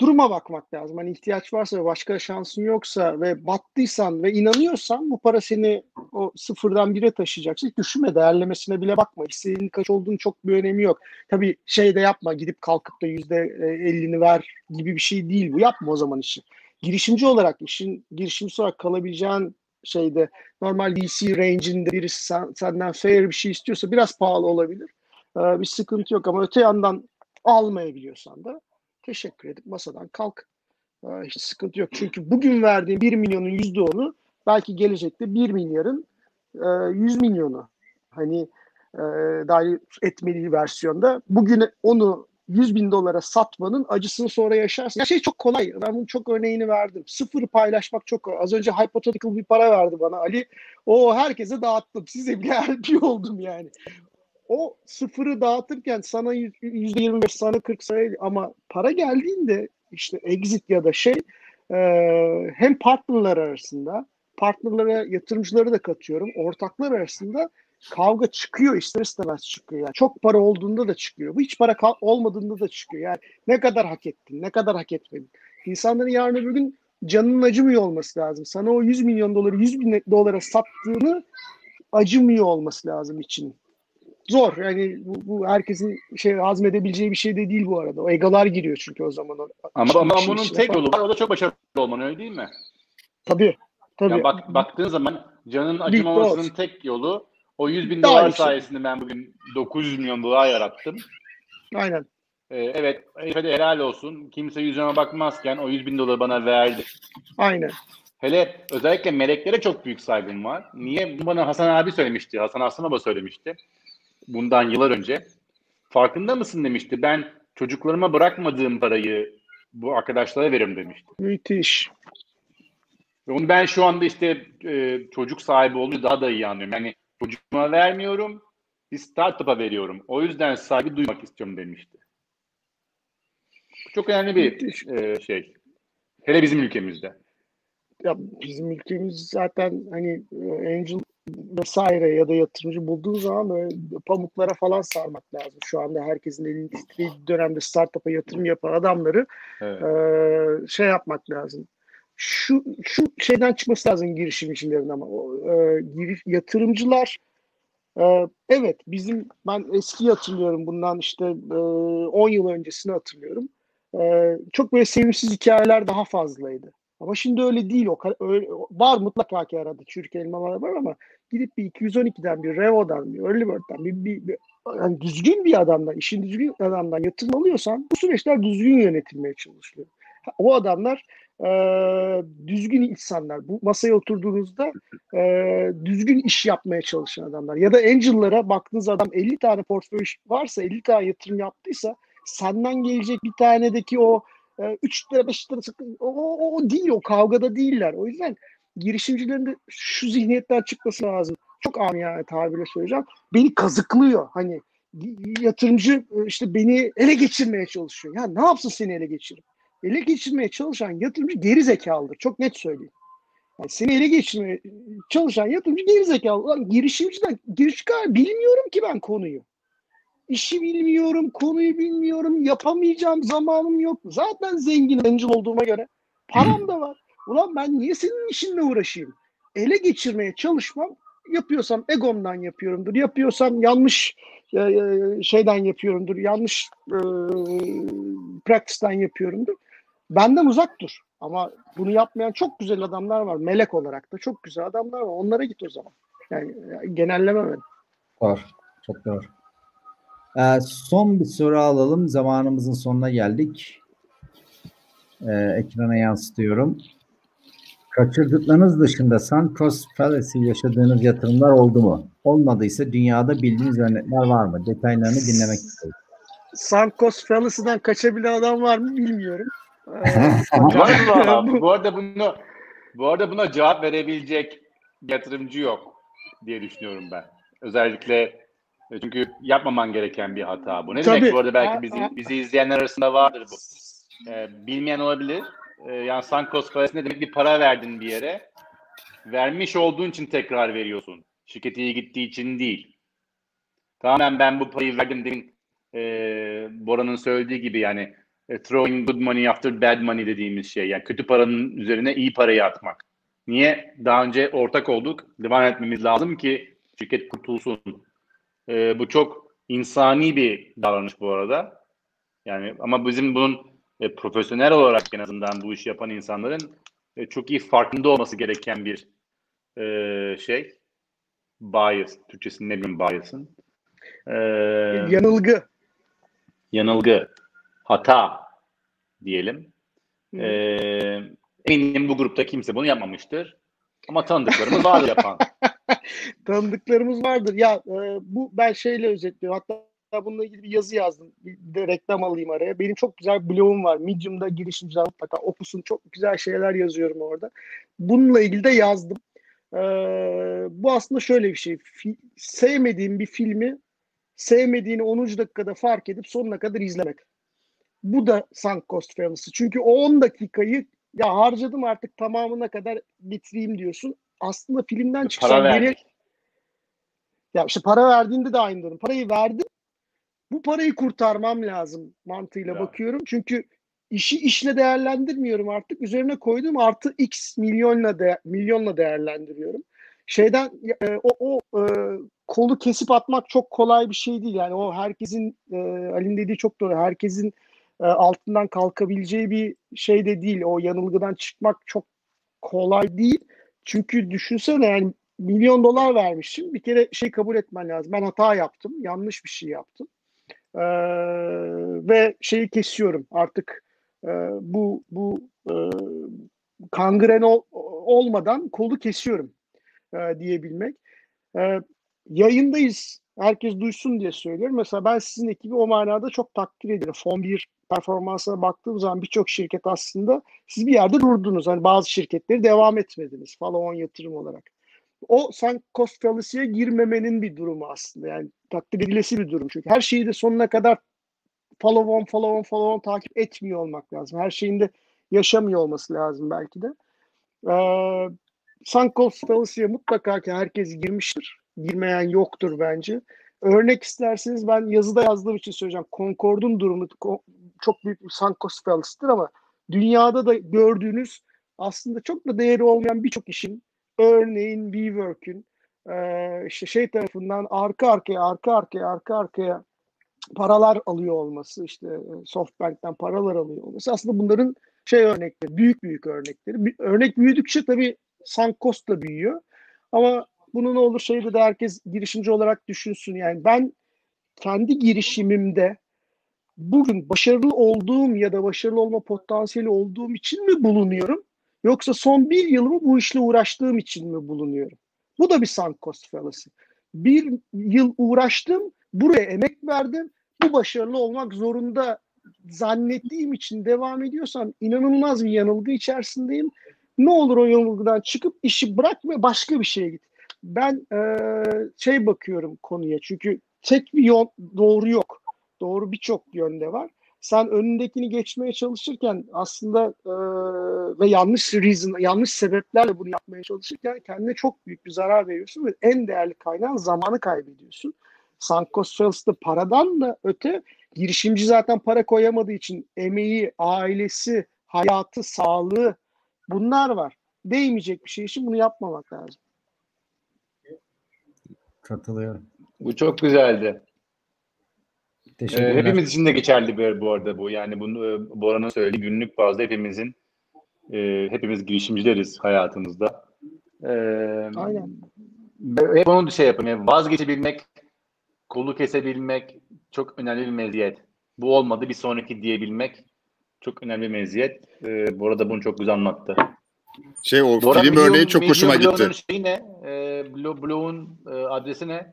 Duruma bakmak lazım. Hani ihtiyaç varsa ve başka şansın yoksa ve battıysan ve inanıyorsan bu para seni o sıfırdan bire taşıyacaksa hiç düşünme değerlemesine bile bakma. Hissenin kaç olduğunu çok bir önemi yok. Tabii şey de yapma gidip kalkıp da yüzde ellini ver gibi bir şey değil bu. Yapma o zaman işi. Girişimci olarak işin girişimci olarak kalabileceğin şeyde normal VC range'inde birisi sen- senden fair bir şey istiyorsa biraz pahalı olabilir. Ee, bir sıkıntı yok ama öte yandan almayabiliyorsan da teşekkür edip masadan kalk. Ee, hiç sıkıntı yok. Çünkü bugün verdiğin 1 milyonun %10'u belki gelecekte 1 milyarın e, 100 milyonu. Hani e, dahil etmeli versiyonda. Bugün onu 100 bin dolara satmanın acısını sonra yaşarsın. Ya şey çok kolay. Ben bunun çok örneğini verdim. Sıfırı paylaşmak çok kolay. Az önce hypothetical bir para verdi bana Ali. O herkese dağıttım. Size bile LP oldum yani. O sıfırı dağıtırken sana yüz- yüzde yirmi beş, sana 40 sayı ama para geldiğinde işte exit ya da şey e, hem partnerler arasında partnerlara yatırımcıları da katıyorum. Ortaklar arasında kavga çıkıyor ister istemez çıkıyor. Yani çok para olduğunda da çıkıyor. Bu hiç para olmadığında da çıkıyor. Yani ne kadar hak ettin, ne kadar hak etmedin. İnsanların yarın öbür gün canının acımıyor olması lazım. Sana o 100 milyon doları 100 bin dolara sattığını acımıyor olması lazım için. Zor yani bu, bu herkesin şey hazmedebileceği bir şey de değil bu arada. O egolar giriyor çünkü o zaman. O, Ama, ama bunun tek falan. yolu var. O da çok başarılı olman öyle değil mi? Tabii. Tabii. Yani bak, baktığın zaman Canın acımamasının tek yolu o 100 bin Daha dolar yüksek. sayesinde ben bugün 900 milyon dolar yarattım. Aynen. Ee, evet, hadi helal olsun. Kimse yüzüme bakmazken o 100 bin doları bana verdi. Aynen. Hele özellikle meleklere çok büyük saygım var. Niye? Bunu bana Hasan abi söylemişti. Hasan Aslan Baba söylemişti. Bundan yıllar önce. Farkında mısın demişti. Ben çocuklarıma bırakmadığım parayı bu arkadaşlara veririm demişti. Müthiş. Onu ben şu anda işte e, çocuk sahibi olunca daha da iyi anlıyorum. Yani çocuğuma vermiyorum, bir startup'a veriyorum. O yüzden saygı duymak istiyorum demişti. Çok önemli bir Müthiş. e, şey. Hele bizim ülkemizde. Ya bizim ülkemiz zaten hani e, angel vesaire ya da yatırımcı bulduğu zaman böyle pamuklara falan sarmak lazım. Şu anda herkesin elini titrediği dönemde startup'a yatırım yapan adamları Evet. e, şey yapmak lazım. Şu şu şeyden çıkması lazım girişimcilerin ama e, giriş, yatırımcılar e, evet bizim ben eski hatırlıyorum bundan işte e, 10 yıl öncesini hatırlıyorum. E, çok böyle sevimsiz hikayeler daha fazlaydı. Ama şimdi öyle değil o öyle, var mutlaka ki arada çürük elmalar var ama gidip bir 212'den bir Revo'dan bir Early Bird'den bir, bir, bir yani düzgün bir adamdan işin düzgün adamdan yatırım alıyorsan bu süreçler düzgün yönetilmeye çalışılıyor. O adamlar e, düzgün insanlar. Bu masaya oturduğunuzda e, düzgün iş yapmaya çalışan adamlar. Ya da Angel'lara baktığınız adam 50 tane portföy varsa 50 tane yatırım yaptıysa senden gelecek bir tanedeki o 3 lira 5 lira o, o, o değil o kavgada değiller. O yüzden girişimcilerin de şu zihniyetten çıkması lazım. Çok amiyane tabirle söyleyeceğim. Beni kazıklıyor. Hani yatırımcı e, işte beni ele geçirmeye çalışıyor. Ya ne yapsın seni ele geçirip? Ele geçirmeye çalışan yatırımcı geri zekalıdır. Çok net söyleyeyim. Yani seni ele geçirmeye çalışan yatırımcı geri zekalı. Ulan girişimciden, girişimci bilmiyorum ki ben konuyu. İşi bilmiyorum, konuyu bilmiyorum, yapamayacağım, zamanım yok. Zaten zengin angel olduğuma göre param da var. Ulan ben niye senin işinle uğraşayım? Ele geçirmeye çalışmam, yapıyorsam egomdan yapıyorumdur, yapıyorsam yanlış e, e, şeyden yapıyorumdur, yanlış e, practice'den yapıyorumdur. Benden uzak dur. Ama bunu yapmayan çok güzel adamlar var. Melek olarak da çok güzel adamlar var. Onlara git o zaman. Yani genelleme ben. Doğru. Çok doğru. Ee, son bir soru alalım. Zamanımızın sonuna geldik. Ee, ekrana yansıtıyorum. Kaçırdıklarınız dışında Suncoast Fallacy yaşadığınız yatırımlar oldu mu? Olmadıysa dünyada bildiğiniz örnekler var mı? Detaylarını dinlemek istiyorum. Sankos Fallacy'den kaçabilen adam var mı bilmiyorum. Var mı valla? bu arada bunu bu arada buna cevap verebilecek yatırımcı yok diye düşünüyorum ben. Özellikle çünkü yapmaman gereken bir hata bu. Ne Tabii. demek bu arada belki bizi, bizi izleyenler arasında vardır bu. Ee, bilmeyen olabilir. Ee, yani Sankos parası ne demek? Bir para verdin bir yere. Vermiş olduğun için tekrar veriyorsun. Şirket iyi gittiği için değil. Tamamen ben bu parayı verdim demin e, Bora'nın söylediği gibi yani e, throwing good money after bad money dediğimiz şey. Yani kötü paranın üzerine iyi parayı atmak. Niye? Daha önce ortak olduk. Devam etmemiz lazım ki şirket kurtulsun. E, bu çok insani bir davranış bu arada. Yani ama bizim bunun e, profesyonel olarak en azından bu işi yapan insanların e, çok iyi farkında olması gereken bir e, şey. Bias. Türkçesini ne bileyim bias'ın. E, yanılgı. yanılgı, hata diyelim. Hı. Ee, eminim bu grupta kimse bunu yapmamıştır. Ama tanıdıklarımız var yapan. Tanıdıklarımız vardır. Ya e, bu ben şeyle özetliyorum. Hatta bununla ilgili bir yazı yazdım. Bir de reklam alayım araya. Benim çok güzel blogum var. Medium'da girişimciler mutlaka okusun. Çok güzel şeyler yazıyorum orada. Bununla ilgili de yazdım. E, bu aslında şöyle bir şey. Fi- sevmediğin bir filmi sevmediğini 10. dakikada fark edip sonuna kadar izlemek. Bu da sunk cost fallacy. Çünkü o 10 dakikayı ya harcadım artık tamamına kadar bitireyim diyorsun. Aslında filmden çıksan Para geri ya işte para verdiğinde de aynı durum. Parayı verdim. Bu parayı kurtarmam lazım mantığıyla Ya. bakıyorum. Çünkü işi işle değerlendirmiyorum artık. Üzerine koyduğum artı X milyonla de, milyonla değerlendiriyorum. Şeyden e, o, o e, kolu kesip atmak çok kolay bir şey değil. Yani o herkesin e, Ali'nin dediği çok doğru. Herkesin e, altından kalkabileceği bir şey de değil. O yanılgıdan çıkmak çok kolay değil. Çünkü düşünsene yani milyon dolar vermişim. Bir kere şey kabul etmen lazım. Ben hata yaptım. Yanlış bir şey yaptım. Ee, ve şeyi kesiyorum. Artık e, bu bu e, kangren ol, olmadan kolu kesiyorum e, diyebilmek. E, yayındayız. Herkes duysun diye söylüyorum. Mesela ben sizin ekibi o manada çok takdir ediyorum. Fon 1 performansına baktığım zaman birçok şirket aslında siz bir yerde durdunuz. Hani bazı şirketleri devam etmediniz. Follow-on yatırım olarak. O sen cost fallacy'ye girmemenin bir durumu aslında. Yani takdir edilesi bir durum. Çünkü her şeyi de sonuna kadar follow-on, follow-on, follow-on takip etmiyor olmak lazım. Her şeyin de yaşamıyor olması lazım belki de. Ee, sunk cost fallacy'ye mutlaka ki herkes girmiştir. Girmeyen yoktur bence. Örnek isterseniz ben yazıda yazdığım için söyleyeceğim. Concord'un durumu çok büyük bir sunk cost fallacy'dir ama dünyada da gördüğünüz aslında çok da değeri olmayan birçok işin örneğin WeWork'ün işte şey tarafından arka arkaya arka arkaya arka arkaya paralar alıyor olması işte Softbank'ten paralar alıyor olması aslında bunların şey örnekleri büyük büyük örnekleri. Örnek büyüdükçe tabii sunk cost da büyüyor ama bunu ne olur şeyde de herkes girişimci olarak düşünsün. Yani ben kendi girişimimde bugün başarılı olduğum ya da başarılı olma potansiyeli olduğum için mi bulunuyorum? Yoksa son bir yılımı bu işle uğraştığım için mi bulunuyorum? Bu da bir sunk cost fallacy. Bir yıl uğraştım, buraya emek verdim, bu başarılı olmak zorunda zannettiğim için devam ediyorsam inanılmaz bir yanılgı içerisindeyim. Ne olur o yanılgıdan çıkıp işi bırak ve başka bir şeye git. Ben e, şey bakıyorum konuya çünkü tek bir yol doğru yok. Doğru birçok yönde var sen önündekini geçmeye çalışırken aslında e, ve yanlış reason, yanlış sebeplerle bunu yapmaya çalışırken kendine çok büyük bir zarar veriyorsun ve en değerli kaynağın zamanı kaybediyorsun. Sankos Fells'te paradan da öte girişimci zaten para koyamadığı için emeği, ailesi, hayatı, sağlığı bunlar var. Değmeyecek bir şey için bunu yapmamak lazım. Katılıyorum. Bu çok güzeldi. Teşekkürler. Ee, hepimiz için de geçerli bir bu arada bu. Yani bunu e, Bora'nın söylediği günlük bazda hepimizin e, hepimiz girişimcileriz hayatımızda. E, Aynen. Hep onu şey yapın. Yani vazgeçebilmek, kolu kesebilmek çok önemli bir meziyet. Bu olmadı bir sonraki diyebilmek çok önemli bir meziyet. E, bu arada bunu çok güzel anlattı. Şey o Bora, film Blue- örneği çok hoşuma gitti. Şeyi ne? E, Blue, Blue'un e, adresi ne?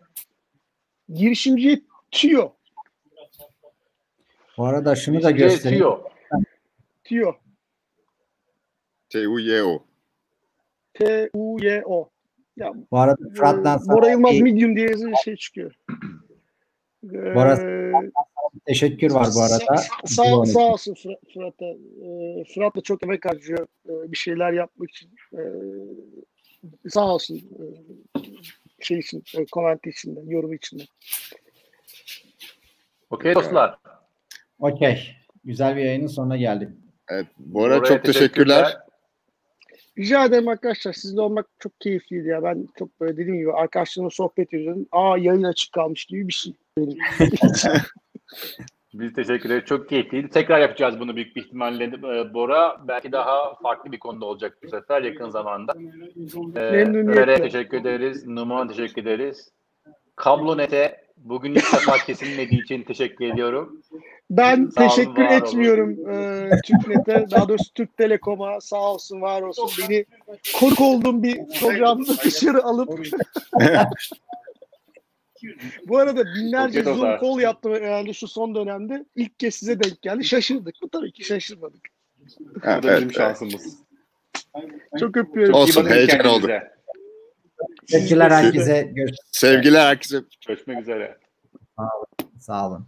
Girişimciye tüyo. Bu arada şunu da göstereyim. CEO. Tüyo. T-U-Y-O. T-U-Y-O. Ya, Bu arada Fırat'tan e, sana Bora Yılmaz Medium diye yazınca şey çıkıyor. Ee, Bora- teşekkür var bu arada. Sağ, Bu sağ olsun Fırat, Fırat'a. Ee, Fırat da çok emek harcıyor e, bir şeyler yapmak için. Ee, sağ olsun e, şey için, e, komenti için de, yorum için de. Okey dostlar. Okey. Güzel bir yayının sonuna geldik. Evet, Bora Bora'ya çok teşekkürler. Rica ederim arkadaşlar. Sizle olmak çok keyifliydi ya. Ben çok böyle dediğim gibi arkadaşlarımla sohbet ediyordum. Aa yayın açık kalmış gibi bir şey. Biz teşekkür ederiz. Çok keyifliydi. Tekrar yapacağız bunu büyük bir ihtimalle Ee, Bora. Belki daha farklı bir konuda olacak bu sefer yakın zamanda. Ee, Memnuniyetle. Ömer'e teşekkür ederiz. Numan'a teşekkür ederiz. Kablonet'e bugün ilk defa kesilmediği için teşekkür ediyorum. Ben Sağ teşekkür olun. etmiyorum e, TürkNet'e. Daha doğrusu Türk Telekom'a sağ olsun var olsun. Beni konuk olduğum bir programda dışarı alıp Bu arada binlerce Zoom call yaptım herhalde şu son dönemde. İlk kez size denk geldi. Şaşırdık mı? Tabii ki şaşırmadık. Ha, Bu da bizim evet, şansımız. Çok öpüyorum. Olsun, heyecan kendinize. Teşekkürler herkese. Görüşürüz. Sevgiler herkese. Görüşmek üzere. Sağ olun.